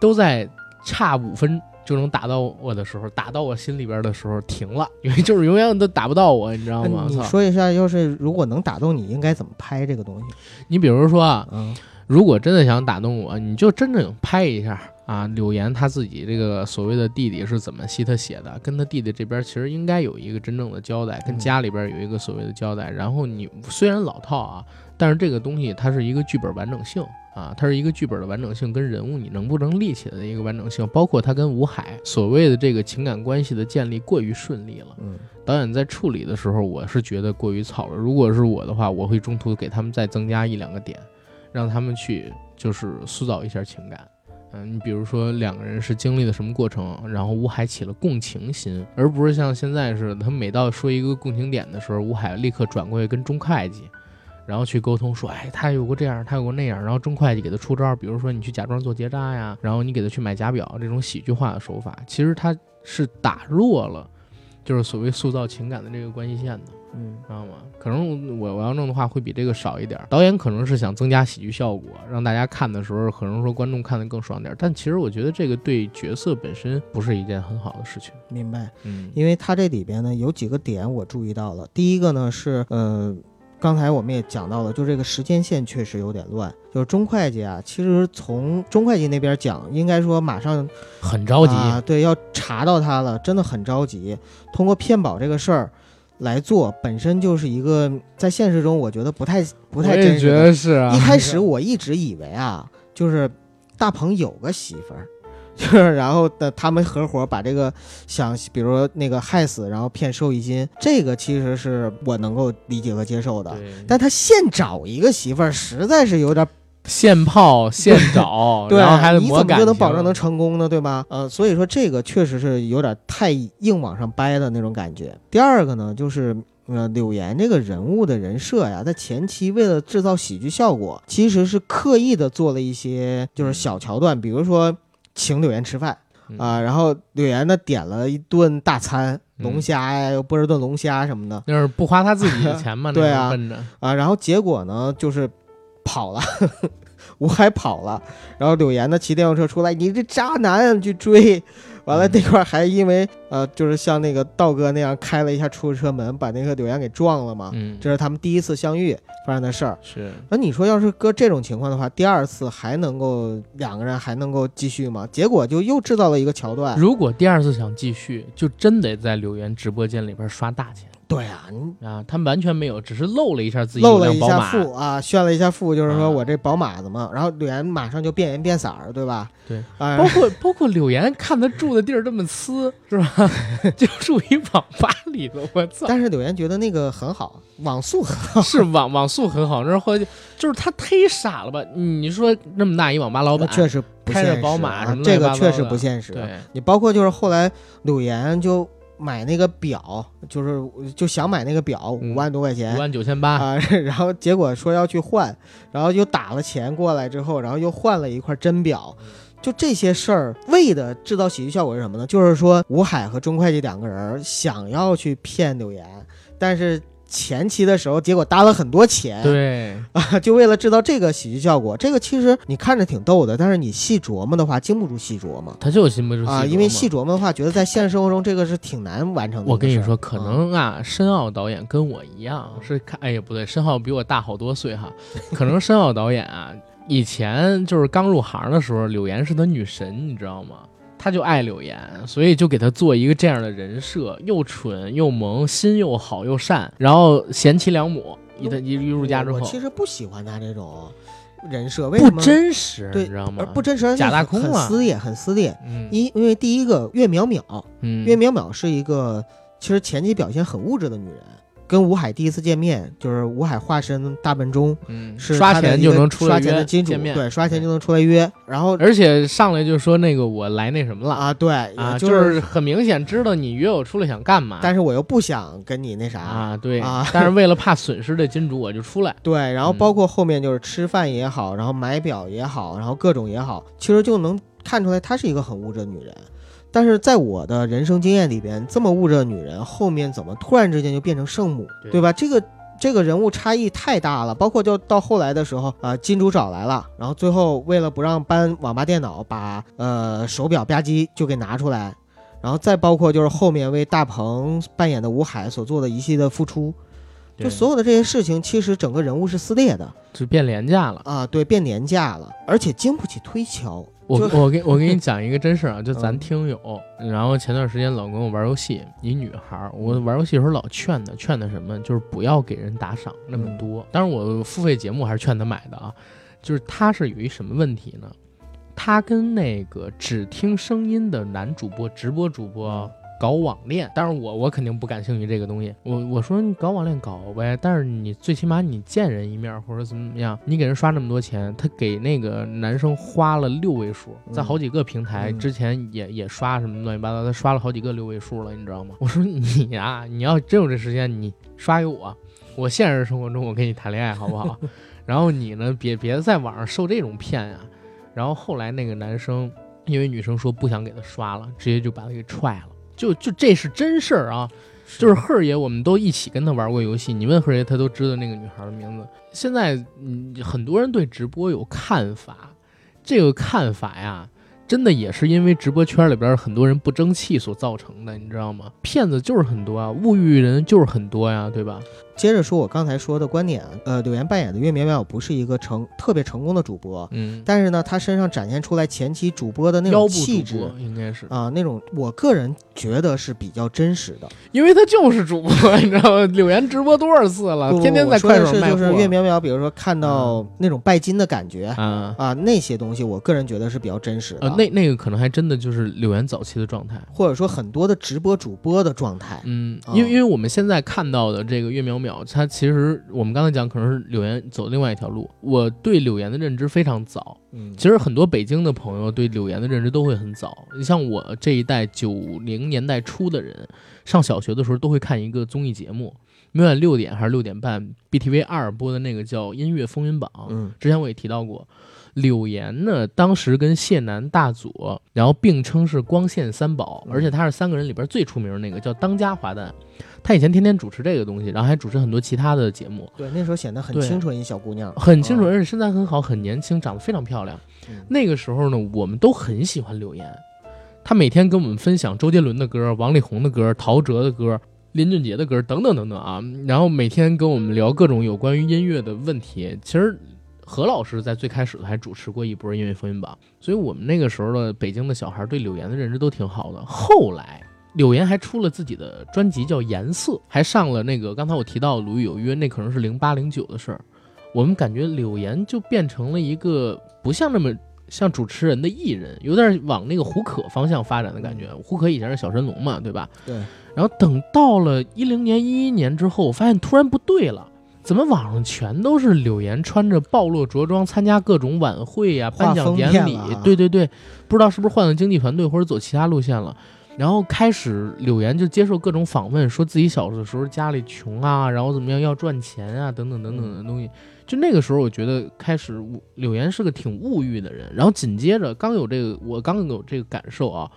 都在差五分。就能打到我的时候，打到我心里边的时候停了，因为就是永远都打不到我，你知道吗？你说一下，要是如果能打动你，应该怎么拍这个东西？你比如说啊，如果真的想打动我，你就真正拍一下啊，柳岩他自己这个所谓的弟弟是怎么替他写的，跟他弟弟这边其实应该有一个真正的交代，跟家里边有一个所谓的交代。然后你虽然老套啊，但是这个东西它是一个剧本完整性。啊，它是一个剧本的完整性跟人物你能不能立起来的一个完整性，包括他跟吴海所谓的这个情感关系的建立过于顺利了。嗯，导演在处理的时候，我是觉得过于草了。如果是我的话，我会中途给他们再增加一两个点，让他们去就是塑造一下情感。嗯，你比如说两个人是经历了什么过程，然后吴海起了共情心，而不是像现在似的，他每到说一个共情点的时候，吴海立刻转过去跟钟会计。然后去沟通说，哎，他有过这样，他有过那样，然后钟会计给他出招，比如说你去假装做结扎呀，然后你给他去买假表，这种喜剧化的手法，其实他是打弱了，就是所谓塑造情感的这个关系线的，嗯，知道吗？可能我我要弄的话会比这个少一点，导演可能是想增加喜剧效果，让大家看的时候可能说观众看得更爽点，但其实我觉得这个对角色本身不是一件很好的事情。明白，嗯，因为他这里边呢有几个点我注意到了，第一个呢是，呃。刚才我们也讲到了，就这个时间线确实有点乱。就是钟会计啊，其实从钟会计那边讲，应该说马上很着急啊，对，要查到他了，真的很着急。通过骗保这个事儿来做，本身就是一个在现实中我觉得不太不太真实。觉得是啊。一开始我一直以为啊，就是大鹏有个媳妇儿。就是，然后的他们合伙把这个想，比如说那个害死，然后骗受益金，这个其实是我能够理解和接受的。但他现找一个媳妇儿，实在是有点现泡现找，对，然后还得你怎么就能保证能成功呢？对吧？呃，所以说这个确实是有点太硬往上掰的那种感觉。第二个呢，就是呃，柳岩这个人物的人设呀，在前期为了制造喜剧效果，其实是刻意的做了一些就是小桥段，比如说。请柳岩吃饭啊，然后柳岩呢点了一顿大餐，龙虾呀，又波士顿龙虾什么的，那是不花他自己的 钱嘛？对啊，啊，然后结果呢，就是跑了，吴海跑了，然后柳岩呢骑电动车出来，你这渣男去追，完了那块儿还因为呃，就是像那个道哥那样开了一下出租车门，把那个柳岩给撞了嘛。嗯，这是他们第一次相遇发生的事儿。是那你说要是搁这种情况的话，第二次还能够两个人还能够继续吗？结果就又制造了一个桥段。如果第二次想继续，就真得在柳岩直播间里边刷大钱。对啊，你啊，他们完全没有，只是露了一下自己露了一下有辆宝马。富啊，炫了一下富，就是说啊我这宝马的嘛。然后柳岩马上就变颜变色儿，对吧？对，啊，包括包括柳岩看他住的地儿这么呲，是吧？就住一网吧里头，我操！但是柳岩觉得那个很好，网速很好。是网网速很好，然后就就是他忒傻了吧？你说那么大一网吧老板，确实不开着现实宝马什么啊这个确实不现实。对，你包括就是后来柳岩就买那个表，就是就想买那个表，嗯五万多块钱五。万九千八，啊，然后结果说要去换，然后又打了钱过来之后，然后又换了一块真表，就这些事儿，为的制造喜剧效果是什么呢？就是说吴海和钟会计两个人想要去骗柳岩，但是前期的时候结果搭了很多钱，对，啊，就为了制造这个喜剧效果。这个其实你看着挺逗的，但是你细琢磨的话，经不住细琢磨。他就经不住啊，因为细琢磨的话，觉得在现实生活中这个是挺难完成的。我跟你说，可能啊，申奥导演跟我一样是看，哎呀不对，申奥比我大好多岁哈，可能申奥导演啊，以前就是刚入行的时候，柳岩是他女神，你知道吗？他就爱柳岩，所以就给他做一个这样的人设，又蠢又萌，心又好又善，然后贤妻良母。一他一一入家之后我，其实不喜欢他这种人设，为什么不？真实，对你知道吗而？不真实，假大空啊很撕裂，很撕裂。嗯因因为第一个岳淼淼，嗯，岳淼淼是一个其实前期表现很物质的女人。跟吴海第一次见面，就是吴海化身大笨钟，嗯是刷钱就能出来约钱的金主，对，刷钱就能出来约。然后而且上来就说那个我来那什么了啊，对，啊，就就是很明显知道你约我出来想干嘛，但是我又不想跟你那啥，啊对啊但是为了怕损失这金主，我就出来。对，然后嗯包括后面就是吃饭也好，然后买表也好，然后各种也好，其实就能看出来她是一个很物质的女人。但是在我的人生经验里边，这么物质的女人，后面怎么突然之间就变成圣母，对对吧？这个这个人物差异太大了。包括就到后来的时候，啊，金主找来了，然后最后为了不让搬网吧电脑，把呃手表吧唧就给拿出来，然后再包括就是后面为大鹏扮演的吴海所做的一系列付出，就所有的这些事情，其实整个人物是撕裂的就变廉价了。啊，对，变廉价了，而且经不起推敲。我我给我给你讲一个真事儿啊，就咱嗯听友，然后前段时间老跟我玩游戏，一女孩儿，我玩游戏的时候老劝她，劝她什么，就是不要给人打赏那么嗯多。当然我付费节目还是劝她买的啊，就是她是有一什么问题呢？她跟那个只听声音的男主播、直播主播。搞网恋，当然我我肯定不感兴趣这个东西。我我说你搞网恋搞呗，但是你最起码你见人一面或者怎么怎么样，你给人刷那么多钱，他给那个男生花了六位数，在好几个平台之前也也刷什么乱七八糟，他刷了好几个六位数了，你知道吗？我说你呀、你要真有这时间，你刷给我，我现实生活中我跟你谈恋爱好不好？然后你呢，别别在网上受这种骗呀、然后后来那个男生因为女生说不想给他刷了，直接就把他给踹了。就就这是真事儿啊，就是赫儿爷，我们都一起跟他玩过游戏。你问赫儿爷，他都知道那个女孩的名字。现在，嗯，很多人对直播有看法，这个看法呀，真的也是因为直播圈里边很多人不争气所造成的，你知道吗？骗子就是很多啊，物欲人就是很多呀，对吧？接着说我刚才说的观点，呃，柳岩扮演的岳淼淼不是一个成特别成功的主播，嗯，但是呢，她身上展现出来前期主播的那种气质应该是，啊，那种我个人觉得是比较真实的。因为她就是主播，你知道吗？柳岩直播多少次了，天天在快手卖货。就是岳淼淼，比如说看到那种拜金的感觉。啊，啊，那些东西我个人觉得是比较真实的，呃，那那个可能还真的就是柳岩早期的状态。或者说很多的直播主播的状态，嗯，哦因为因为我们现在看到的这个岳淼淼，他其实我们刚才讲可能是柳岩走另外一条路。我对柳岩的认知非常早，嗯，其实很多北京的朋友对柳岩的认知都会很早。你像我这一代九零年代初的人，上小学的时候都会看一个综艺节目，每晚六点还是六点半，BTV 二播的那个叫《音乐风云榜》。嗯之前我也提到过，柳岩呢，当时跟谢楠、大佐，然后并称是光线三宝，嗯而且他是三个人里边最出名的那个，叫当家花旦。他以前天天主持这个东西，然后还主持很多其他的节目，对，那时候显得很清纯一小姑娘，很清楚，嗯而且身材很好，很年轻，长得非常漂亮。嗯那个时候呢，我们都很喜欢柳岩。她每天跟我们分享周杰伦的歌、王力宏的歌、陶喆的歌、林俊杰的歌等等等等啊，然后每天跟我们聊各种有关于音乐的问题。其实何老师在最开始还主持过一波音乐风云榜，所以我们那个时候的北京的小孩对柳岩的认知都挺好的。后来。柳岩还出了自己的专辑，叫《颜色》，还上了那个刚才我提到《鲁豫有约》，那可能是零八零九的事儿。我们感觉柳岩就变成了一个不像那么像主持人的艺人，有点往那个胡可方向发展的感觉。胡可以前是小神龙嘛，对吧？对。然后等到了一零年、一一年之后，我发现突然不对了，怎么网上全都是柳岩穿着暴露着装参加各种晚会呀、颁奖典礼？对对对，不知道是不是换了经纪团队或者走其他路线了。然后开始，柳岩就接受各种访问，说自己小的时候家里穷啊，然后怎么样要赚钱啊，等等等等的东西。就那个时候，我觉得开始，柳岩是个挺物欲的人。然后紧接着，刚有这个，我刚有这个感受啊，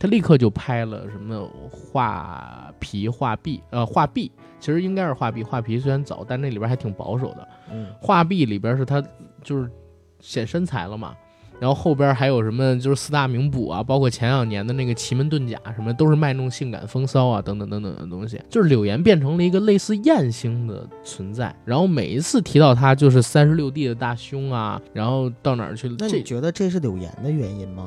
他立刻就拍了什么画皮、画壁，呃，画壁其实应该是画壁，画皮虽然早，但那里边还挺保守的。嗯，画壁里边是他就是显身材了嘛。然后后边还有什么，就是四大名捕啊，包括前两年的那个奇门遁甲什么，都是卖弄性感风骚啊，等等等等的东西。就是柳岩变成了一个类似艳星的存在，然后每一次提到她，就是三十六 D 的大胸啊，然后到哪儿去？那你觉得这是柳岩的原因吗？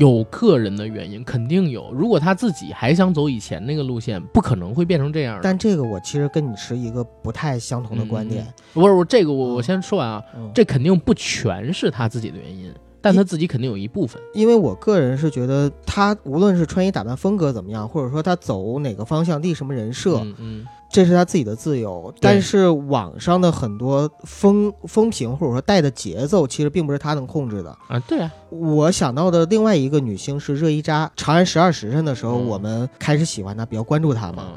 有个人的原因，肯定有。如果他自己还想走以前那个路线，不可能会变成这样。但这个我其实跟你持一个不太相同的观点。不是，我这个我我先说完啊，这肯定不全是他自己的原因。但他自己肯定有一部分，因为我个人是觉得他无论是穿衣打扮风格怎么样，或者说他走哪个方向立什么人设，嗯，这是他自己的自由。但是网上的很多风风评或者说带的节奏，其实并不是他能控制的啊。对啊，我想到的另外一个女星是热依扎，《长安十二时辰》的时候，我们开始喜欢她，比较关注她嘛。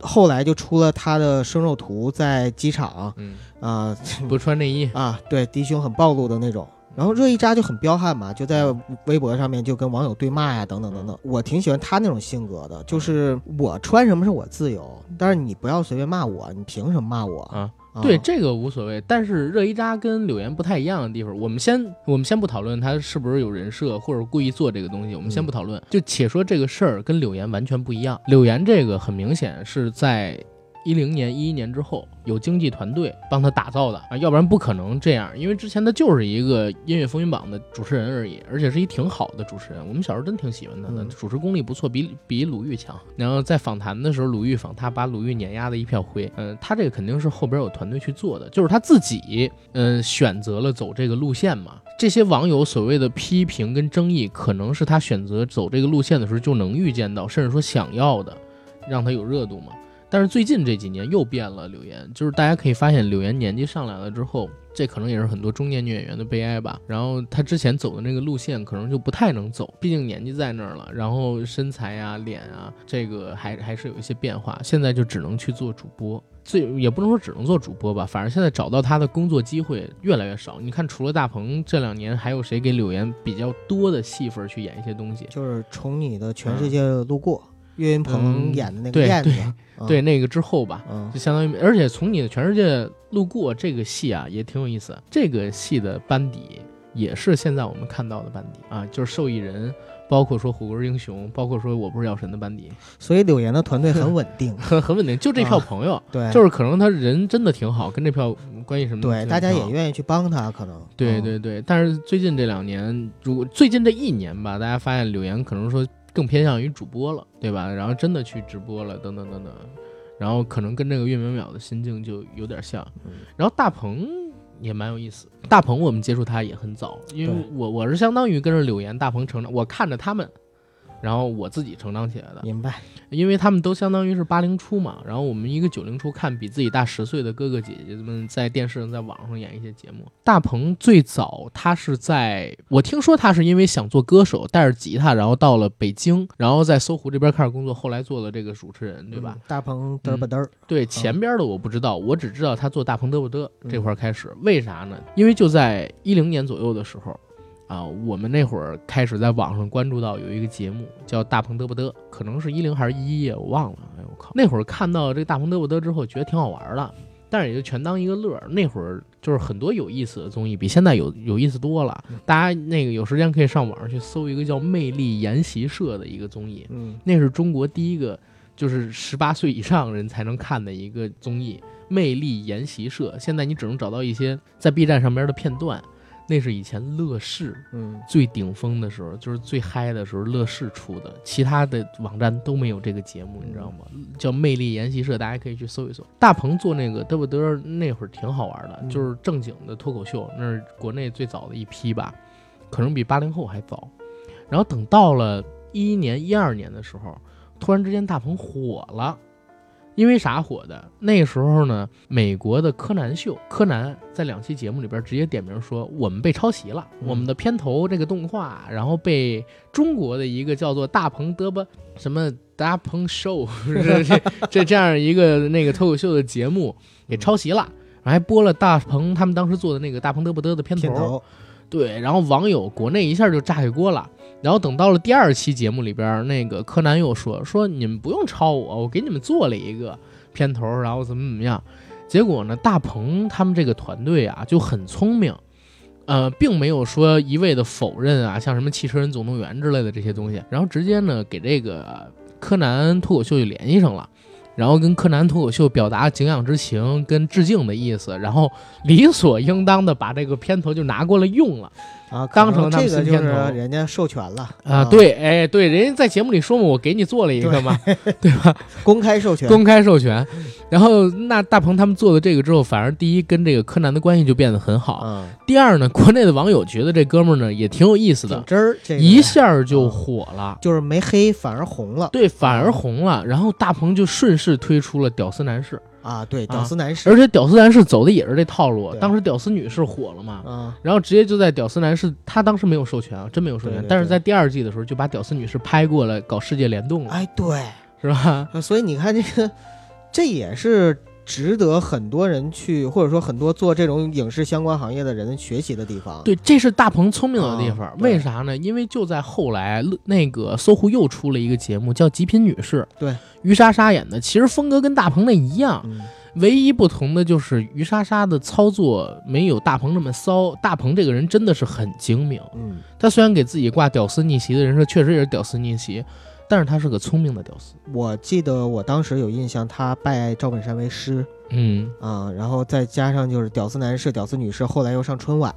后来就出了她的生肉图，在机场，嗯啊，不穿内衣啊，对，低胸很暴露的那种。然后热依扎就很彪悍嘛，就在微博上面就跟网友对骂呀，等等等等。我挺喜欢他那种性格的，就是我穿什么是我自由，但是你不要随便骂我，你凭什么骂我啊？对，这个无所谓。但是热依扎跟柳岩不太一样的地方，我们先我们先不讨论他是不是有人设或者故意做这个东西，我们先不讨论，就且说这个事儿跟柳岩完全不一样。柳岩这个很明显是在。一零年、一一年之后，有经纪团队帮他打造的啊，要不然不可能这样。因为之前他就是一个音乐风云榜的主持人而已，而且是一挺好的主持人。我们小时候真挺喜欢他的，主持功力不错，比比鲁豫强。然后在访谈的时候，鲁豫访他，把鲁豫碾压的一票灰。嗯，他这个肯定是后边有团队去做的，就是他自己嗯选择了走这个路线嘛。这些网友所谓的批评跟争议，可能是他选择走这个路线的时候就能预见到，甚至说想要的，让他有热度嘛。但是最近这几年又变了，柳岩就是大家可以发现，柳岩年纪上来了之后，这可能也是很多中年女演员的悲哀吧。然后她之前走的那个路线可能就不太能走，毕竟年纪在那儿了，然后身材啊、脸啊，这个还 还是有一些变化。现在就只能去做主播，最也不能说只能做主播吧，反正现在找到她的工作机会越来越少。你看，除了大鹏，这两年还有谁给柳岩比较多的戏份去演一些东西？就是《从你的全世界路过》。岳云鹏演的那个燕子，对那个之后吧，就相当于，而且从你的全世界路过这个戏啊，也挺有意思。这个戏的班底也是现在我们看到的班底啊，就是受益人，包括说火锅英雄，包括说我不是药神的班底。所以柳岩的团队很稳定，很很稳定。就这票朋友，对，就是可能他人真的挺好，跟这票关系什么？对，大家也愿意去帮他，可能。对对对，但是最近这两年，如果最近这一年吧，大家发现柳岩可能说。更偏向于主播了，对吧？然后真的去直播了，等等等等，然后可能跟这个岳淼淼的心境就有点像。然后大鹏也蛮有意思，大鹏我们接触他也很早，因为我我是相当于跟着柳岩、大鹏成长，我看着他们。然后我自己成长起来的，明白，因为他们都相当于是八零初嘛，然后我们一个九零初看比自己大十岁的哥哥姐姐们在电视上、在网上演一些节目。大鹏最早他是在我听说他是因为想做歌手，带着吉他，然后到了北京，然后在搜狐这边开始工作，后来做了这个主持人，对吧？大鹏嘚吧嘚？对，前边的我不知道，我只知道他做大鹏嘚不嘚这块开始，为啥呢？因为就在一零年左右的时候。啊，我们那会儿开始在网上关注到有一个节目叫《大鹏嘚不嘚》，可能是一零还是一一，我忘了。哎，我靠！那会儿看到这个《大鹏嘚不嘚》之后，觉得挺好玩的。但是也就全当一个乐儿。那会儿就是很多有意思的综艺，比现在有有意思多了。大家那个有时间可以上网上去搜一个叫《魅力研习社》的一个综艺，嗯那是中国第一个就是十八岁以上人才能看的一个综艺《魅力研习社》。现在你只能找到一些在 B 站上边的片段，那是以前乐视嗯最顶峰的时候，就是最嗨的时候，乐视出的，其他的网站都没有这个节目，你知道吗？叫《魅力研习社》，大家可以去搜一搜。大鹏做那个嘚不嘚那会儿挺好玩的，嗯就是正经的脱口秀，那是国内最早的一批吧，可能比八零后还早。然后等到了一一年、一二年的时候，突然之间大鹏火了。因为啥火的？那个时候呢，美国的柯南秀，柯南在两期节目里边直接点名说，我们被抄袭了，嗯我们的片头这个动画，然后被中国的一个叫做大鹏德吧什么大鹏 show 这这这这样一个那个脱口秀的节目给抄袭了，然后还播了大鹏他们当时做的那个大鹏嘚不嘚的片头，片头对，然后网友国内一下就炸开锅了。然后等到了第二期节目里边，那个柯南又说说你们不用抄我，我给你们做了一个片头，然后怎么怎么样。结果呢，大鹏他们这个团队啊就很聪明，呃，并没有说一味的否认啊，像什么《汽车人总动员》之类的这些东西，然后直接呢给这个柯南脱口秀就联系上了。然后跟柯南脱口秀表达敬仰之情跟致敬的意思，然后理所应当的把这个片头就拿过来用了。啊，当成这个就是人家授权了啊，，对，哎，对，人家在节目里说嘛，我给你做了一个嘛，对吧？公开授权，公开授权。然后那大鹏他们做了这个之后，反而第一跟这个柯南的关系就变得很好。嗯，第二呢，国内的网友觉得这哥们儿呢也挺有意思的，真儿，这个一下就火了。就是没黑反而红了对，反而红了，然后大鹏就顺势推出了《屌丝男士啊，对，啊屌丝男士，而且《屌丝男士》走的也是这套路。当时《屌丝女士》火了嘛，啊，然后直接就在《屌丝男士》，他当时没有授权啊，真没有授权，对对对但是在第二季的时候就把《屌丝女士》拍过来搞世界联动了，哎，对，是吧？啊所以你看这个，这也是值得很多人去，或者说很多做这种影视相关行业的人学习的地方。，对，这是大鹏聪明的地方。啊为啥呢？因为就在后来，那个搜狐又出了一个节目叫《极品女士》，对，于莎莎演的，其实风格跟大鹏那一样，嗯，唯一不同的就是于莎莎的操作没有大鹏那么骚。大鹏这个人真的是很精明，嗯，他虽然给自己挂屌丝逆袭的人设，确实也是屌丝逆袭，但是他是个聪明的屌丝。我记得我当时有印象，他拜赵本山为师嗯，啊，然后再加上就是屌丝男士、屌丝女士，后来又上春晚，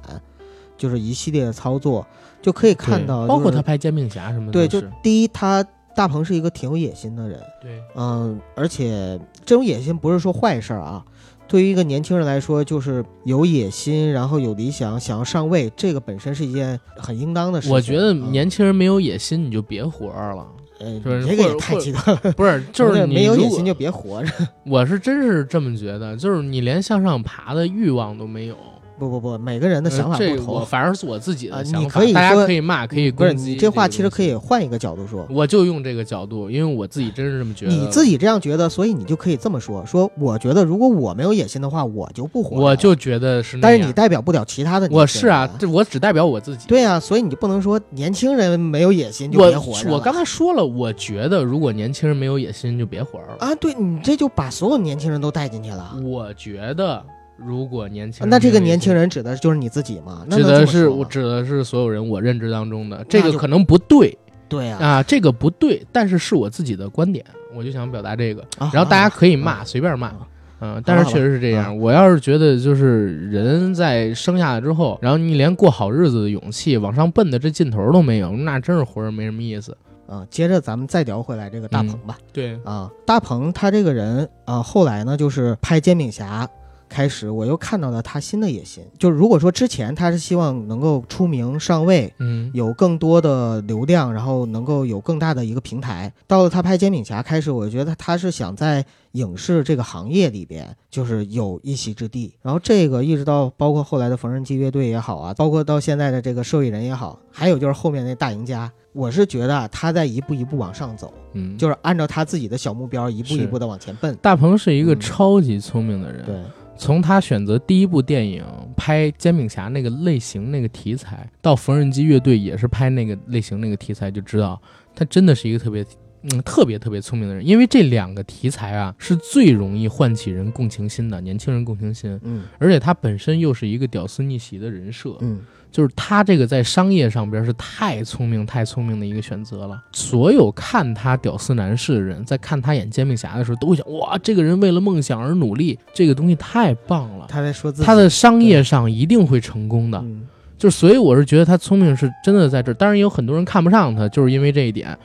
就是一系列的操作，就可以看对到、包括他。拍煎饼侠什么的，对，就第一，他大鹏是一个挺有野心的人，对，嗯，而且这种野心不是说坏事儿啊。对于一个年轻人来说，就是有野心，然后有理想，想要上位，这个本身是一件很应当的事情。我觉得嗯年轻人没有野心，你就别活着了。呃，就是这个也或者或者太极端了。不是，就是你没有野心就别活着。我是真是这么觉得，就是你连向上爬的欲望都没有。不不不，每个人的想法不同。我反而是我自己啊的想法，你可以大家说可以骂，可以不是攻击。你这话其实可以，换一个角度说，我就用这个角度，因为我自己真是这么觉得。你自己这样觉得，所以你就可以这么说：说我觉得如果我没有野心的话，我就不活了。我就觉得是那样，但是你代表不了其他的。我是啊，这我只代表我自己。对啊，所以你就不能说年轻人没有野心就别活着了我我刚才说了，我觉得如果年轻人没有野心，就别活了。啊，对你这就把所有年轻人都带进去了。我觉得如果年轻人那这个年轻人指的就是你自己吗？那指的是我指的是所有人我认知当中的这个可能不对对啊，啊，这个不对，但是是我自己的观点，我就想表达这个。啊然后大家可以啊骂，随便骂啊，嗯，但是确实是这样。我要是觉得就是人在生下来之后，然后你连过好日子的勇气、往上奔的这劲头都没有，那真是活着没什么意思。啊，接着咱们再聊回来这个大鹏吧。对，啊，大鹏他这个人啊，后来呢就是拍煎饼侠。开始，我又看到了他新的野心，就是如果说之前他是希望能够出名上位，嗯，有更多的流量，然后能够有更大的一个平台。到了他拍煎饼侠开始，我觉得他是想在影视这个行业里边，就是有一席之地。然后这个一直到包括后来的缝纫机乐队也好啊，包括到现在的这个受益人也好，还有就是后面那大赢家，我是觉得啊，他在一步一步往上走，嗯，就是按照他自己的小目标一步一步的往前奔。大鹏是一个嗯超级聪明的人。对，从他选择第一部电影拍煎饼侠那个类型那个题材，到缝纫机乐队也是拍那个类型那个题材，就知道他真的是一个特别嗯特别特别聪明的人，因为这两个题材啊是最容易唤起人共情心的，年轻人共情心，嗯。而且他本身又是一个屌丝逆袭的人设，嗯就是他这个在商业上边是太聪明、太聪明的一个选择了。所有看他屌丝男士的人，在看他演煎饼侠的时候，都会想：哇，这个人为了梦想而努力，这个东西太棒了。他在说自己他的商业上一定会成功的，嗯就所以我是觉得他聪明是真的在这儿。当然也有很多人看不上他，就是因为这一点。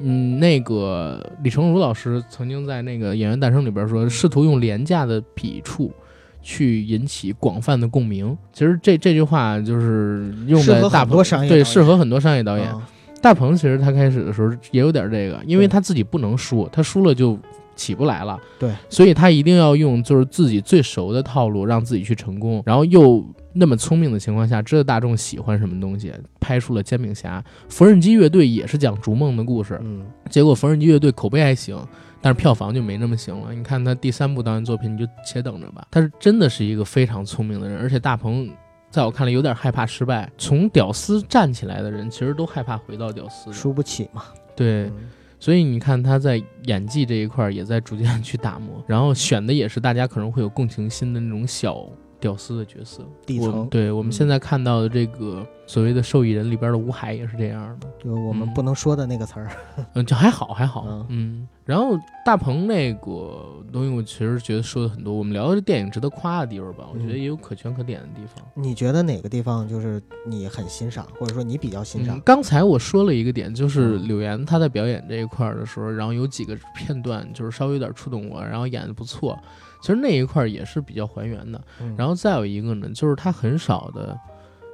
嗯，那个李成儒老师曾经在那个《演员诞生》里边说，试图用廉价的笔触去引起广泛的共鸣。其实这这句话就是用在大鹏很多商业对，适合很多商业导演。啊大鹏其实他开始的时候也有点这个，因为他自己不能输，他输了就起不来了。对，所以他一定要用就是自己最熟的套路，让自己去成功，然后又那么聪明的情况下，知道大众喜欢什么东西，拍出了《煎饼侠》。缝纫机乐队也是讲逐梦的故事，嗯结果缝纫机乐队口碑还行。但是票房就没那么行了。你看他第三部导演作品，你就且等着吧。他是真的是一个非常聪明的人，而且大鹏在我看来有点害怕失败。从屌丝站起来的人，其实都害怕回到屌丝。输不起嘛。对，嗯所以你看他在演技这一块儿也在逐渐去打磨，然后选的也是大家可能会有共情心的那种小屌丝的角色。底我层对我们嗯现在看到的这个所谓的受益人里边的吴海也是这样的，就我们嗯不能说的那个词儿。嗯，就还好还好，嗯嗯。然后大鹏那个东西，我其实觉得说的很多。我们聊的这电影值得夸的地方吧，我觉得嗯也有可圈可点的地方。你觉得哪个地方就是你很欣赏，或者说你比较欣赏嗯？刚才我说了一个点，就是嗯柳岩她在表演这一块儿的时候，然后有几个片段就是稍微有点触动我，然后演的不错。其实那一块也是比较还原的。嗯然后再有一个呢，就是他很少的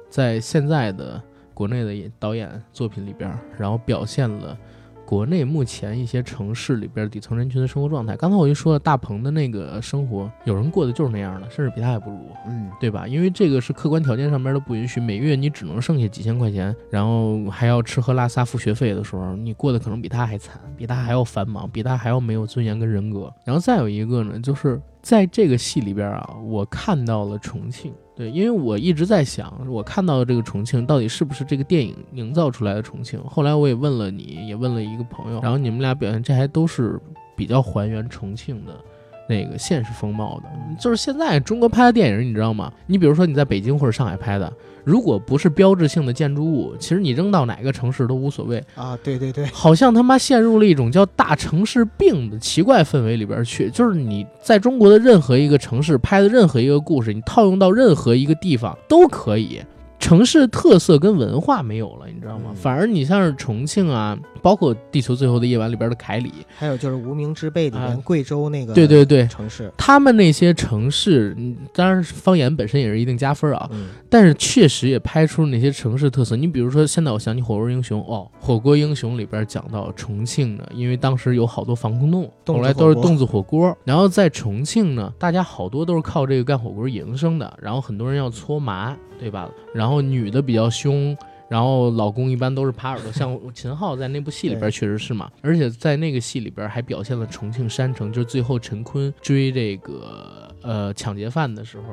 在现在的国内的演导演作品里边，然后表现了国内目前一些城市里边底层人群的生活状态。刚才我就说了，大鹏的那个生活，有人过的就是那样的，甚至比他还不如。嗯对吧？因为这个是客观条件上面都不允许，每月你只能剩下几千块钱，然后还要吃喝拉撒付学费的时候，你过得可能比他还惨，比他还要繁忙，比他还要没有尊严跟人格。然后再有一个呢，就是在这个戏里边啊，我看到了重庆。对，因为我一直在想，我看到的这个重庆到底是不是这个电影营造出来的重庆？后来我也问了你，也问了一个朋友，然后你们俩表现，这还都是比较还原重庆的那个现实风貌的。就是现在中国拍的电影，你知道吗？你比如说你在北京或者上海拍的，如果不是标志性的建筑物，其实你扔到哪个城市都无所谓。啊，对对对，好像他妈陷入了一种叫大城市病的奇怪氛围里边去。就是你在中国的任何一个城市拍的任何一个故事，你套用到任何一个地方都可以。城市特色跟文化没有了，你知道吗？嗯反而你像是重庆啊，包括《地球最后的夜晚》里边的凯里，还有就是《无名之辈》里面啊贵州那个对对对，城市，他们那些城市，嗯当然方言本身也是一定加分啊，嗯但是确实也拍出那些城市特色。你比如说，现在我想起《火锅英雄》哦，《火锅英雄》里边讲到重庆呢，因为当时有好多防空洞，后来都是洞子火锅。然后在重庆呢，大家好多都是靠这个干火锅营生的，然后很多人要搓麻，对吧？然后女的比较凶。然后老公一般都是耙耳朵，像秦昊在那部戏里边确实是嘛，而且在那个戏里边还表现了重庆山城，就是最后陈坤追这个呃抢劫犯的时候，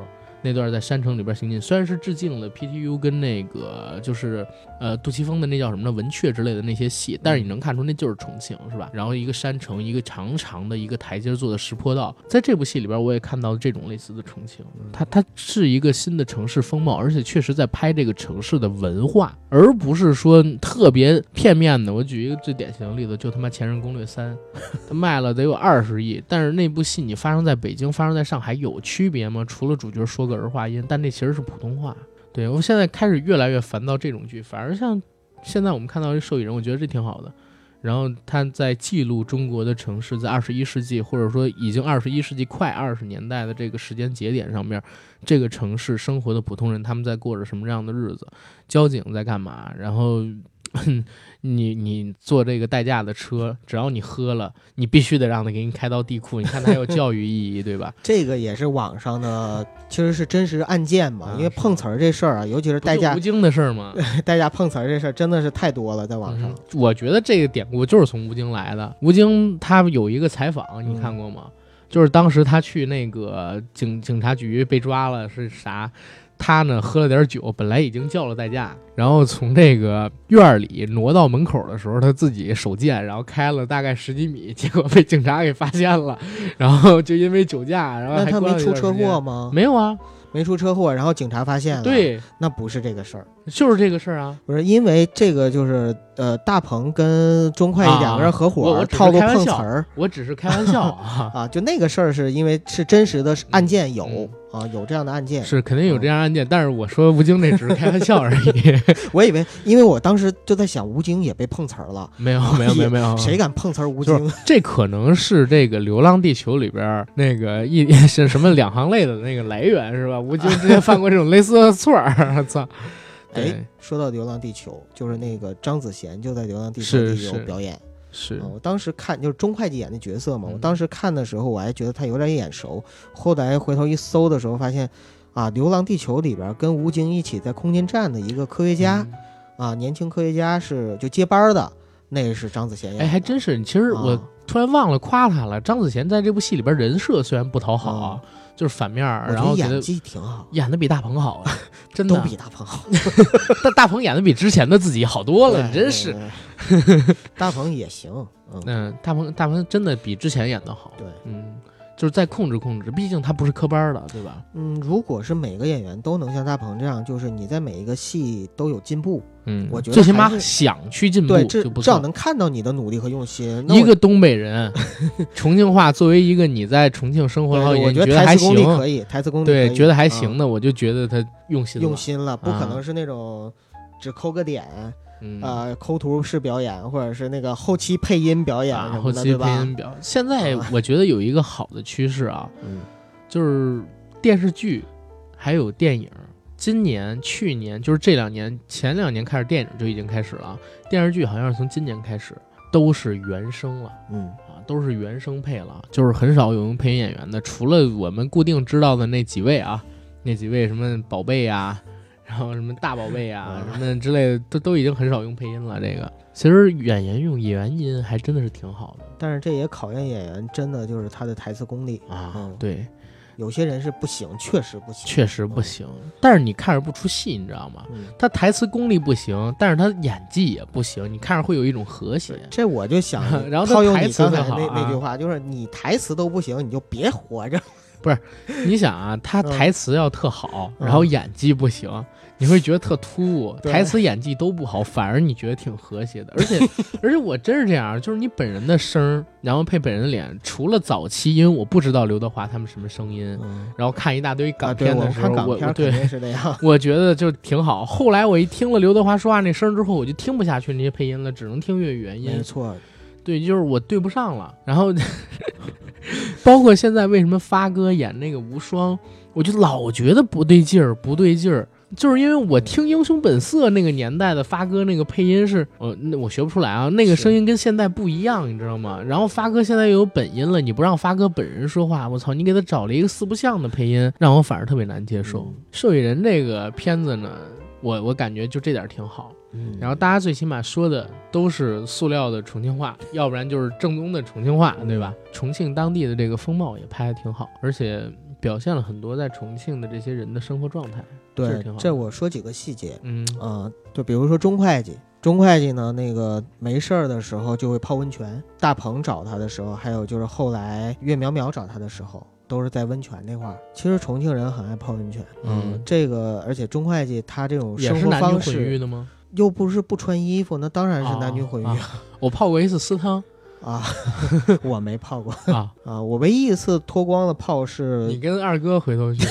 那段在山城里边行进，虽然是致敬了 PTU 跟那个就是呃杜琪峰的那叫什么呢文雀之类的那些戏，但是你能看出那就是重庆是吧？然后一个山城，一个长长的一个台阶做的石坡道，在这部戏里边我也看到这种类似的重庆，它它是一个新的城市风貌，而且确实在拍这个城市的文化，而不是说特别片面的。我举一个最典型的例子，就他妈《前任攻略三》，它卖了得有二十亿，但是那部戏你发生在北京，发生在上海有区别吗？除了主角说个儿化音，但那其实是普通话。对我现在开始越来越烦到这种剧，反而像现在我们看到这受益人，我觉得这挺好的。然后他在记录中国的城市在二十一世纪，或者说已经二十一世纪快二十年代的这个时间节点上面，这个城市生活的普通人他们在过着什么样的日子，交警在干嘛，然后。你你坐这个代驾的车，只要你喝了，你必须得让他给你开到地库。你看它有教育意义，对吧？这个也是网上的，其实是真实案件嘛。啊因为碰瓷儿这事儿啊，尤其是代驾吴京的事儿嘛？代驾碰瓷儿这事儿，真的是太多了，在网上嗯。我觉得这个典故就是从吴京来的。吴京他有一个采访，你看过吗？就是当时他去那个警警察局被抓了，是啥？他呢喝了点酒，本来已经叫了代驾，然后从这个院儿里挪到门口的时候，他自己手贱，然后开了大概十几米，结果被警察给发现了，然后就因为酒驾，然后那他还出车祸吗？没有啊，没出车祸，然后警察发现了。，对，那不是这个事儿，就是这个事儿啊。不是因为这个就是呃，大鹏跟钟会计两个人合伙套路碰瓷儿我只是开玩笑啊，啊，就那个事儿是因为是真实的案件有嗯啊，有这样的案件。是肯定有这样案件，但是我说吴京那只是开玩笑而已，我以为，因为我当时就在想，吴京也被碰瓷儿了，没有没有没有没有，谁敢碰瓷儿吴就京？这可能是这个《流浪地球》里边那个一是什么两行泪的那个来源是吧？吴京之前犯过这种类似的错儿，我操！哎对，，说到《流浪地球》，就是那个张子贤就在《流浪地球》里有表演。是啊，我当时看就是钟会计演的角色嘛，嗯我当时看的时候我还觉得他有点眼熟，后来回头一搜的时候发现，啊，《流浪地球》里边跟吴京一起在空间站的一个科学家、嗯啊，年轻科学家是就接班的，那个是张子贤演的。哎，还真是。其实我啊突然忘了夸他了。张子贤在这部戏里边人设虽然不讨好，啊就是反面然后觉得技挺好，演的比大鹏好啊，真的都比大鹏好 但大鹏演的比之前的自己好多了，你真是。大鹏也行，嗯，嗯，大鹏大鹏真的比之前演的好。对，嗯，就是再控制控制，毕竟他不是科班的，对吧？嗯，如果是每个演员都能像大鹏这样，就是你在每一个戏都有进步，嗯，我觉得最起码想去进步对，至就不错。至少能看到你的努力和用心。一个东北人，重庆话作为一个你在重庆生活了好几年，我觉得台词功力行，可以，台词功力对，觉得还啊行的，我就觉得他用心了。用心了，不可啊能是那种只抠个点嗯啊，抠图式表演，或者是那个后期配音表演啊，什么的，后期配？音表。现在啊我觉得有一个好的趋势啊，嗯，就是电视剧还有电影。今年、去年就是这两年，前两年开始电影就已经开始了，电视剧好像是从今年开始都是原声了。嗯，啊，都是原声配了，就是很少有用配音演员的，除了我们固定知道的那几位啊，那几位什么宝贝呀、然后什么大宝贝啊，啊什么之类的，都都已经很少用配音了。这个其实演员用原音还真的是挺好的但是这也考验演员，真的就是他的台词功力。啊。嗯对，有些人是不行，确实不行，确实不行，但是你看着不出戏，你知道吗？嗯。他台词功力不行，但是他演技也不行，你看着会有一种和谐。这我就想 然后他套用台你刚才那那句话，就是你台词都不行，你就别活着。你想啊，他嗯台词要特好，嗯然后演技不行，你会觉得特突兀。台词、演技都不好，反而你觉得挺和谐的。而且，而且我真是这样，就是你本人的声儿，然后配本人的脸，除了早期，因为我不知道刘德华他们什么声音，嗯，然后看一大堆啊，港片的时候，看港片肯我我对是那样。我觉得就挺好。后来我一听了刘德华说话那声儿之后，我就听不下去那些配音了，只能听粤语原音没。错，对，就是我对不上了。然后，包括现在为什么发哥演那个无双，我就老觉得不对劲儿，不对劲儿。就是因为我听《英雄本色》那个年代的发哥那个配音是，呃，那我学不出来啊，那个声音跟现在不一样，你知道吗？然后发哥现在又有本音了，你不让发哥本人说话，我操，你给他找了一个四不像的配音，让我反而特别难接受。嗯受益人这个片子呢，我我感觉就这点儿挺好。嗯，然后大家最起码说的都是塑料的重庆话，要不然就是正宗的重庆话，对吧？重庆当地的这个风貌也拍得挺好，而且表现了很多在重庆的这些人的生活状态。对这我说几个细节。嗯啊、就比如说钟会计，钟会计呢，那个没事儿的时候就会泡温泉。大鹏找他的时候，还有就是后来岳淼淼找他的时候，都是在温泉那块儿。其实重庆人很爱泡温泉，嗯这个而且钟会计他这种也生活方是男女混浴式的吗？又不是不穿衣服，那当然是男女混浴啊我泡过一次私汤啊。我没泡过啊，啊，我唯一一次脱光了泡是你跟二哥回头去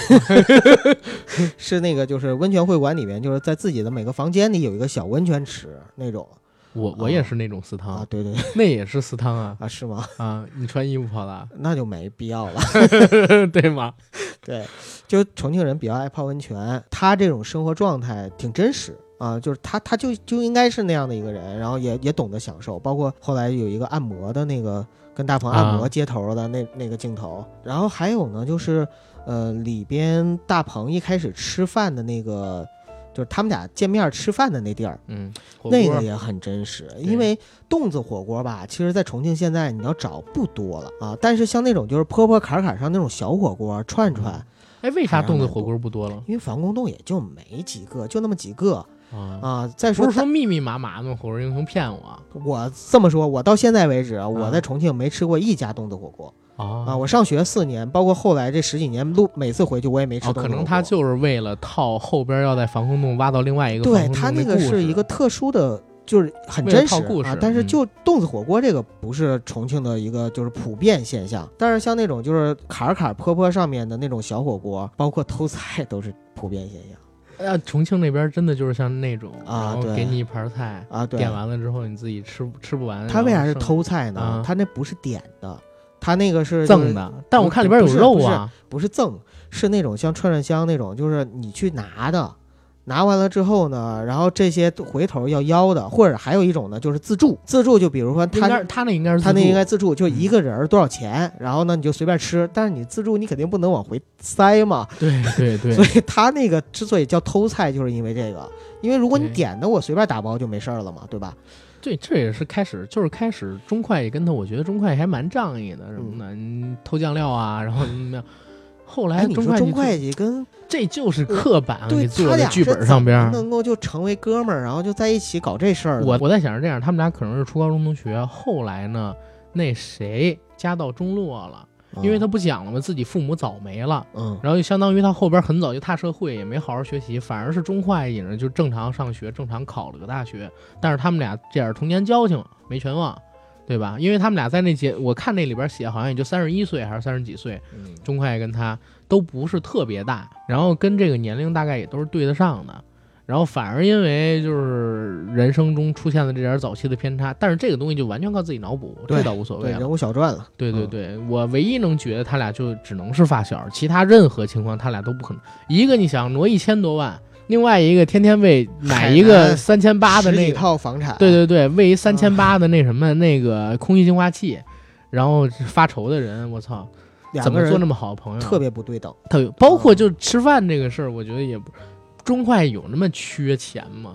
是那个就是温泉会馆里面，就是在自己的每个房间里有一个小温泉池那种我我也是那种私汤，啊，对对对那也是私汤啊啊，是吗？啊！你穿衣服泡的啊，那就没必要了。对吗？对，就重庆人比较爱泡温泉，他这种生活状态挺真实啊，就是他他就就应该是那样的一个人，然后也也懂得享受，包括后来有一个按摩的那个跟大鹏按摩啊接头的那、那个镜头，然后还有呢就是呃里边大鹏一开始吃饭的那个就是他们俩见面吃饭的那地儿，嗯，那个也很真实。因为洞子火锅吧，其实在重庆现在你要找不多了啊，但是像那种就是坡坡坎坎上那种小火锅串串，哎，为啥洞子火锅不多了因为防空洞也就没几个，就那么几个啊？啊。再说不是说密密麻麻的火锅英雄骗我我这么说，我到现在为止，我啊在重庆没吃过一家洞子火锅啊。啊我上学四年，包括后来这十几年，路每次回去我也没吃。可能他就是为了套后边要在防空洞挖到另外一个防对他那个是一个特殊的，就是很真实套故事啊。但是嗯就洞子火锅这个不是重庆的一个就是普遍现象，但是像那种就是坎儿坎儿坡坡上面的那种小火锅，包括偷菜都是普遍现象呃，重庆那边真的就是像那种，啊对然后给你一盘菜，啊。对点，完了之后你自己吃吃不完。他为啥是偷菜呢啊？他那不是点的，他那个是赠，的？但我看里边有肉啊，不是赠，是那种像串串香那种，就是你去拿的。拿完了之后呢，然后这些回头要邀的，或者还有一种呢，就是自助。自助就比如说他他那应该是他那应该自助，就一个人儿多少钱，然后呢你就随便吃，但是你自助你肯定不能往回塞嘛，对对对所以他那个之所以叫偷菜，就是因为这个，因为如果你点的我随便打包就没事儿了嘛，对吧？对，这也是开始，就是开始中快也跟他，我觉得中快还蛮仗义的什么的，你偷酱料啊，然后怎么样。后来哎，你说中中会计跟这就是刻板对给做他俩的剧是怎么本上边儿。能够就成为哥们儿，然后就在一起搞这事儿？我我在想是这样，他们俩可能是初高中同学，后来呢，那谁家道中落了，因为他不讲了嘛，自己父母早没了。嗯然后就相当于他后边很早就踏社会，也没好好学习，反而是中会计呢就正常上学，正常考了个大学。但是他们俩这样童年交情没全忘，对吧？因为他们俩在那节，我看那里边写好像也就三十一岁还是三十几岁，嗯中会计跟他都不是特别大，然后跟这个年龄大概也都是对得上的。然后反而因为就是人生中出现了这点早期的偏差，但是这个东西就完全靠自己脑补，对这倒无所谓对，了人。物小传了。嗯对对对，我唯一能觉得他俩就只能是发小，其他任何情况他俩都不可能。一个你想挪一千多万，另外一个天天为买一个三千八的那个，套房产，对对对，为一三千八的那什么那个空气净化器，然后发愁的人，我操，怎么做那么好的朋友？特别不对等。特别，包括就吃饭这个事儿，我觉得也不，中快有那么缺钱吗？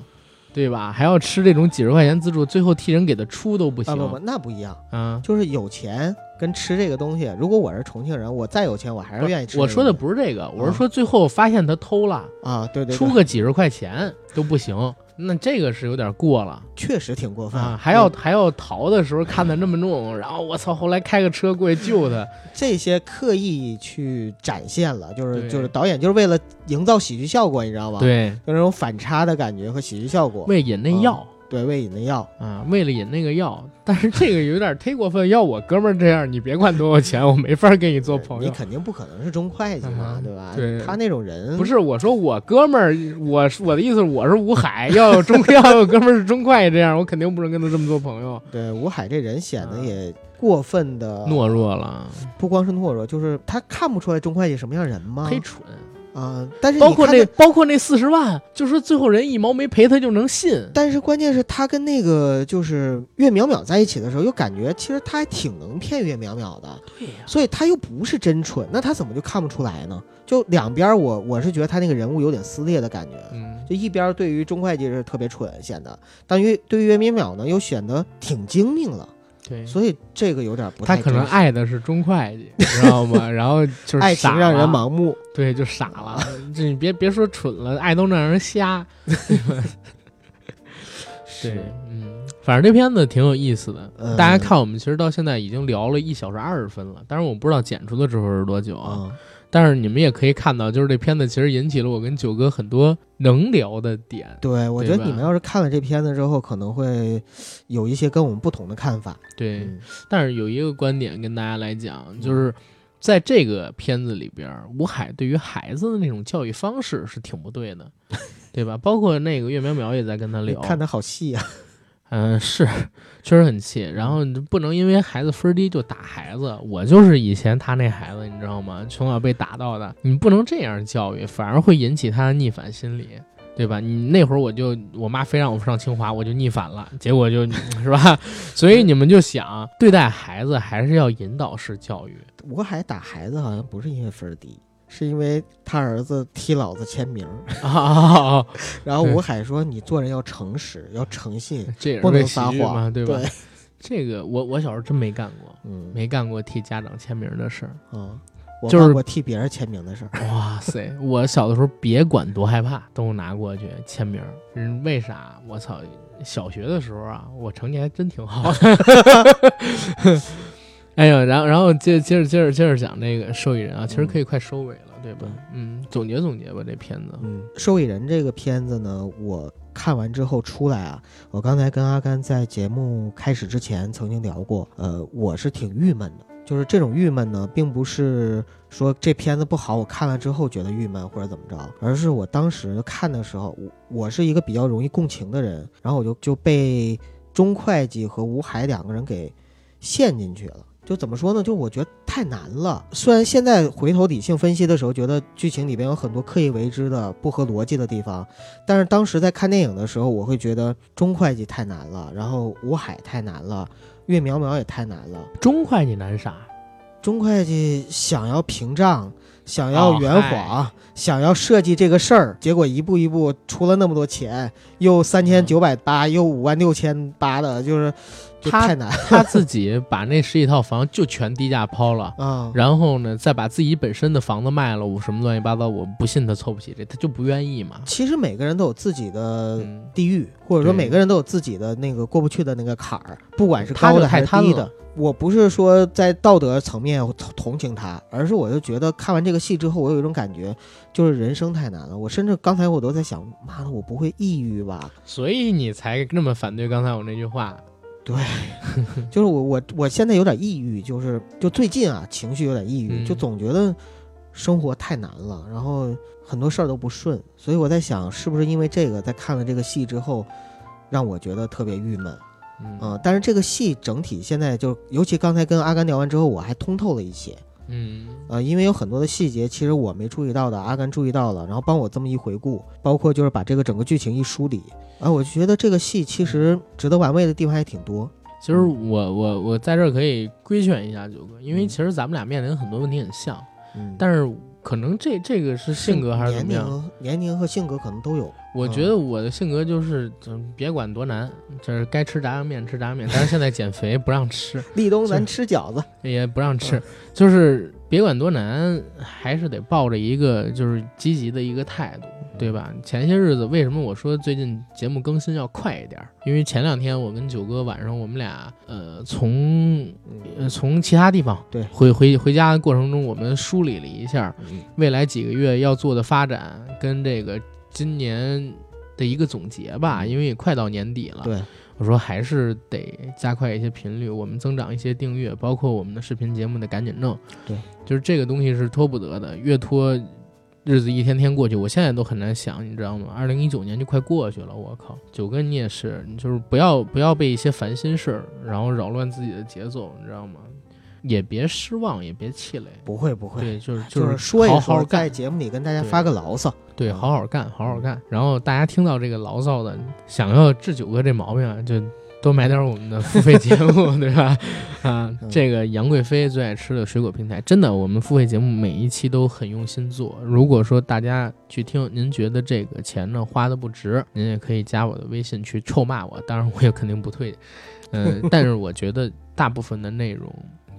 对吧？还要吃这种几十块钱自助，最后替人给他出都不行。啊不不，那不一样，啊就是有钱跟吃这个东西。如果我是重庆人，我再有钱，我还是愿意吃这个。我说的不是这个，我是说最后发现他偷了，啊，对对，对出个几十块钱都不行，那这个是有点过了确实挺过分啊！还要嗯还要逃的时候看的那么重，然后我操，后来开个车过去救他，这些刻意去展现了，就是对就是导演就是为了营造喜剧效果，你知道吗？，对，就那种反差的感觉和喜剧效果。为引那药。对，为引那药。啊，为了引那个药，但是这个有点忒过分。要我哥们儿这样，你别管多少钱，我没法跟你做朋友。你肯定不可能是中会计嘛，嗯对吧？对他那种人不是我说我哥们儿，我我的意思我是吴海，要有中 要有哥们儿是中会计这样，我肯定不能跟他这么做朋友。对吴海这人显得啊也过分的懦，弱了，不光是懦弱，就是他看不出来中会计什么样人吗？忒蠢。啊！但是包括那包括那四十万，就说最后人一毛没赔，他就能信。但是关键是他跟那个就是岳淼淼在一起的时候，又感觉其实他还挺能骗岳淼淼的，对呀、所以他又不是真蠢，那他怎么就看不出来呢？就两边我我是觉得他那个人物有点撕裂的感觉，嗯，就一边对于钟会计是特别蠢显得，但于对于岳淼淼呢又显得挺精明了，对。所以这个有点不他可能爱的是中会计，你知道吗？然后就是爱情傻让人盲目，对，就傻了。这你别别说蠢了，爱都能让人瞎。对是，嗯，反正这片子挺有意思的。嗯大家看，我们其实到现在已经聊了一小时二十分了，但是我不知道剪出的之后是多久啊。啊，但是你们也可以看到，就是这片子其实引起了我跟九哥很多能聊的点。对我觉得你们要是看了这片子之后，可能会有一些跟我们不同的看法。对，嗯但是有一个观点跟大家来讲，就是在这个片子里边，吴海对于孩子的那种教育方式是挺不对的，对吧？包括那个岳苗苗也在跟他聊，看的好细啊，嗯，是，确实很气。然后你不能因为孩子分低就打孩子。我就是以前他那孩子，你知道吗？从小被打到的，你不能这样教育，反而会引起他的逆反心理，对吧？你那会儿我就我妈非让我上清华，我就逆反了，结果就 是吧？所以你们就想，对待孩子还是要引导式教育。我还打孩子好像不是因为分低，是因为他儿子替老子签名。啊，然后吴海说：“你做人要诚实，要诚信，不能撒谎，对吧？对，这个我我小时候真没干过，嗯，没干过替家长签名的事儿。啊，我就是干过替别人签名的事儿。哇塞！我小的时候别管多害怕，都拿过去签名为啥？我操！小学的时候啊，我成绩还真挺好的。哎呀，然后然后接接着接着接着讲那个受益人啊，其实可以快收尾了，对吧？嗯，总结总结吧，这片子。嗯，受益人这个片子呢，我看完之后出来啊，我刚才跟阿甘在节目开始之前曾经聊过，呃，我是挺郁闷的。就是这种郁闷呢，并不是说这片子不好，我看了之后觉得郁闷或者怎么着，而是我当时看的时候，我我是一个比较容易共情的人，然后我就就被钟会计和吴海两个人给陷进去了。就怎么说呢？就我觉得太难了。虽然现在回头理性分析的时候，觉得剧情里边有很多刻意为之的不合逻辑的地方，但是当时在看电影的时候，我会觉得钟会计太难了，然后吴海太难了，岳苗苗也太难了。钟会计难啥？钟会计想要屏障，想要圆谎，哦想要设计这个事儿，结果一步一步出了那么多钱，又三千九百八，又五万六千八的，就是就他太难 他自己把那十几套房就全低价抛了。嗯。然后呢，再把自己本身的房子卖了，我什么乱七八糟，我不信他凑不起这，他就不愿意嘛。其实每个人都有自己的嗯，地狱，或者说每个人都有自己的那个过不去的那个坎儿，不管是高的还是低的。我不是说在道德层面同同情他，而是我就觉得看完这个戏之后，我有一种感觉，就是人生太难了。我甚至刚才我都在想，妈的，我不会抑郁吧？所以你才那么反对刚才我那句话。就是我我我现在有点抑郁，就是就最近啊，情绪有点抑郁，嗯就总觉得生活太难了，然后很多事儿都不顺，所以我在想，是不是因为这个，在看了这个戏之后，让我觉得特别郁闷。嗯嗯，但是这个戏整体现在就，尤其刚才跟阿甘聊完之后，我还通透了一些。嗯。呃，因为有很多的细节，其实我没注意到的，阿甘注意到了，然后帮我这么一回顾，包括就是把这个整个剧情一梳理，啊，我就觉得这个戏其实值得玩味的地方还挺多。其实我我我在这儿可以规劝一下九哥，因为嗯。其实咱们俩面临很多问题很像，嗯，但是可能这这个是性格还是怎么样？年龄、年龄和性格可能都有。我觉得我的性格就是，嗯别管多难，就是该吃炸酱面吃炸酱面，但是现在减肥不让吃，立冬咱吃饺子，也不让吃，就是别管多难，还是得抱着一个就是积极的一个态度，对吧？前些日子为什么我说最近节目更新要快一点儿？因为前两天我跟九哥晚上我们俩呃从呃从其他地方对回回回家的过程中，我们梳理了一下嗯未来几个月要做的发展跟这个今年的一个总结吧，因为也快到年底了。对，我说还是得加快一些频率，我们增长一些订阅，包括我们的视频节目得赶紧弄。对，就是这个东西是拖不得的，越拖日子一天天过去，我现在都很难想，你知道吗？二零一九年就快过去了，我靠！九哥你也是，你就是不要不要被一些烦心事儿，然后扰乱自己的节奏，你知道吗？也别失望，也别气馁。不会不会，对，就是就是说一好好说，在，节目里跟大家发个牢骚。对，嗯好好干，好好干。然后大家听到这个牢骚的，想要治九哥这毛病啊，就多买点我们的付费节目，对吧？啊，嗯这个杨贵妃最爱吃的水果平台，真的，我们付费节目每一期都很用心做。如果说大家去听，您觉得这个钱呢花的不值，您也可以加我的微信去臭骂我，当然我也肯定不退。嗯、但是我觉得大部分的内容。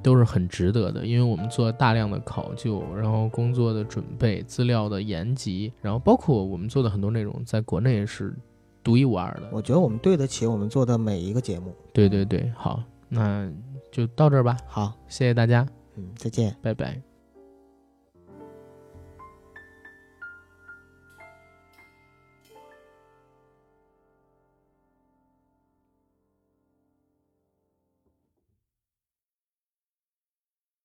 都是很值得的，因为我们做了大量的考究，然后工作的准备、资料的研辑，然后包括我们做的很多内容，在国内是独一无二的。我觉得我们对得起我们做的每一个节目。对对对，好，那就到这儿吧，好，谢谢大家，嗯，再见。拜拜。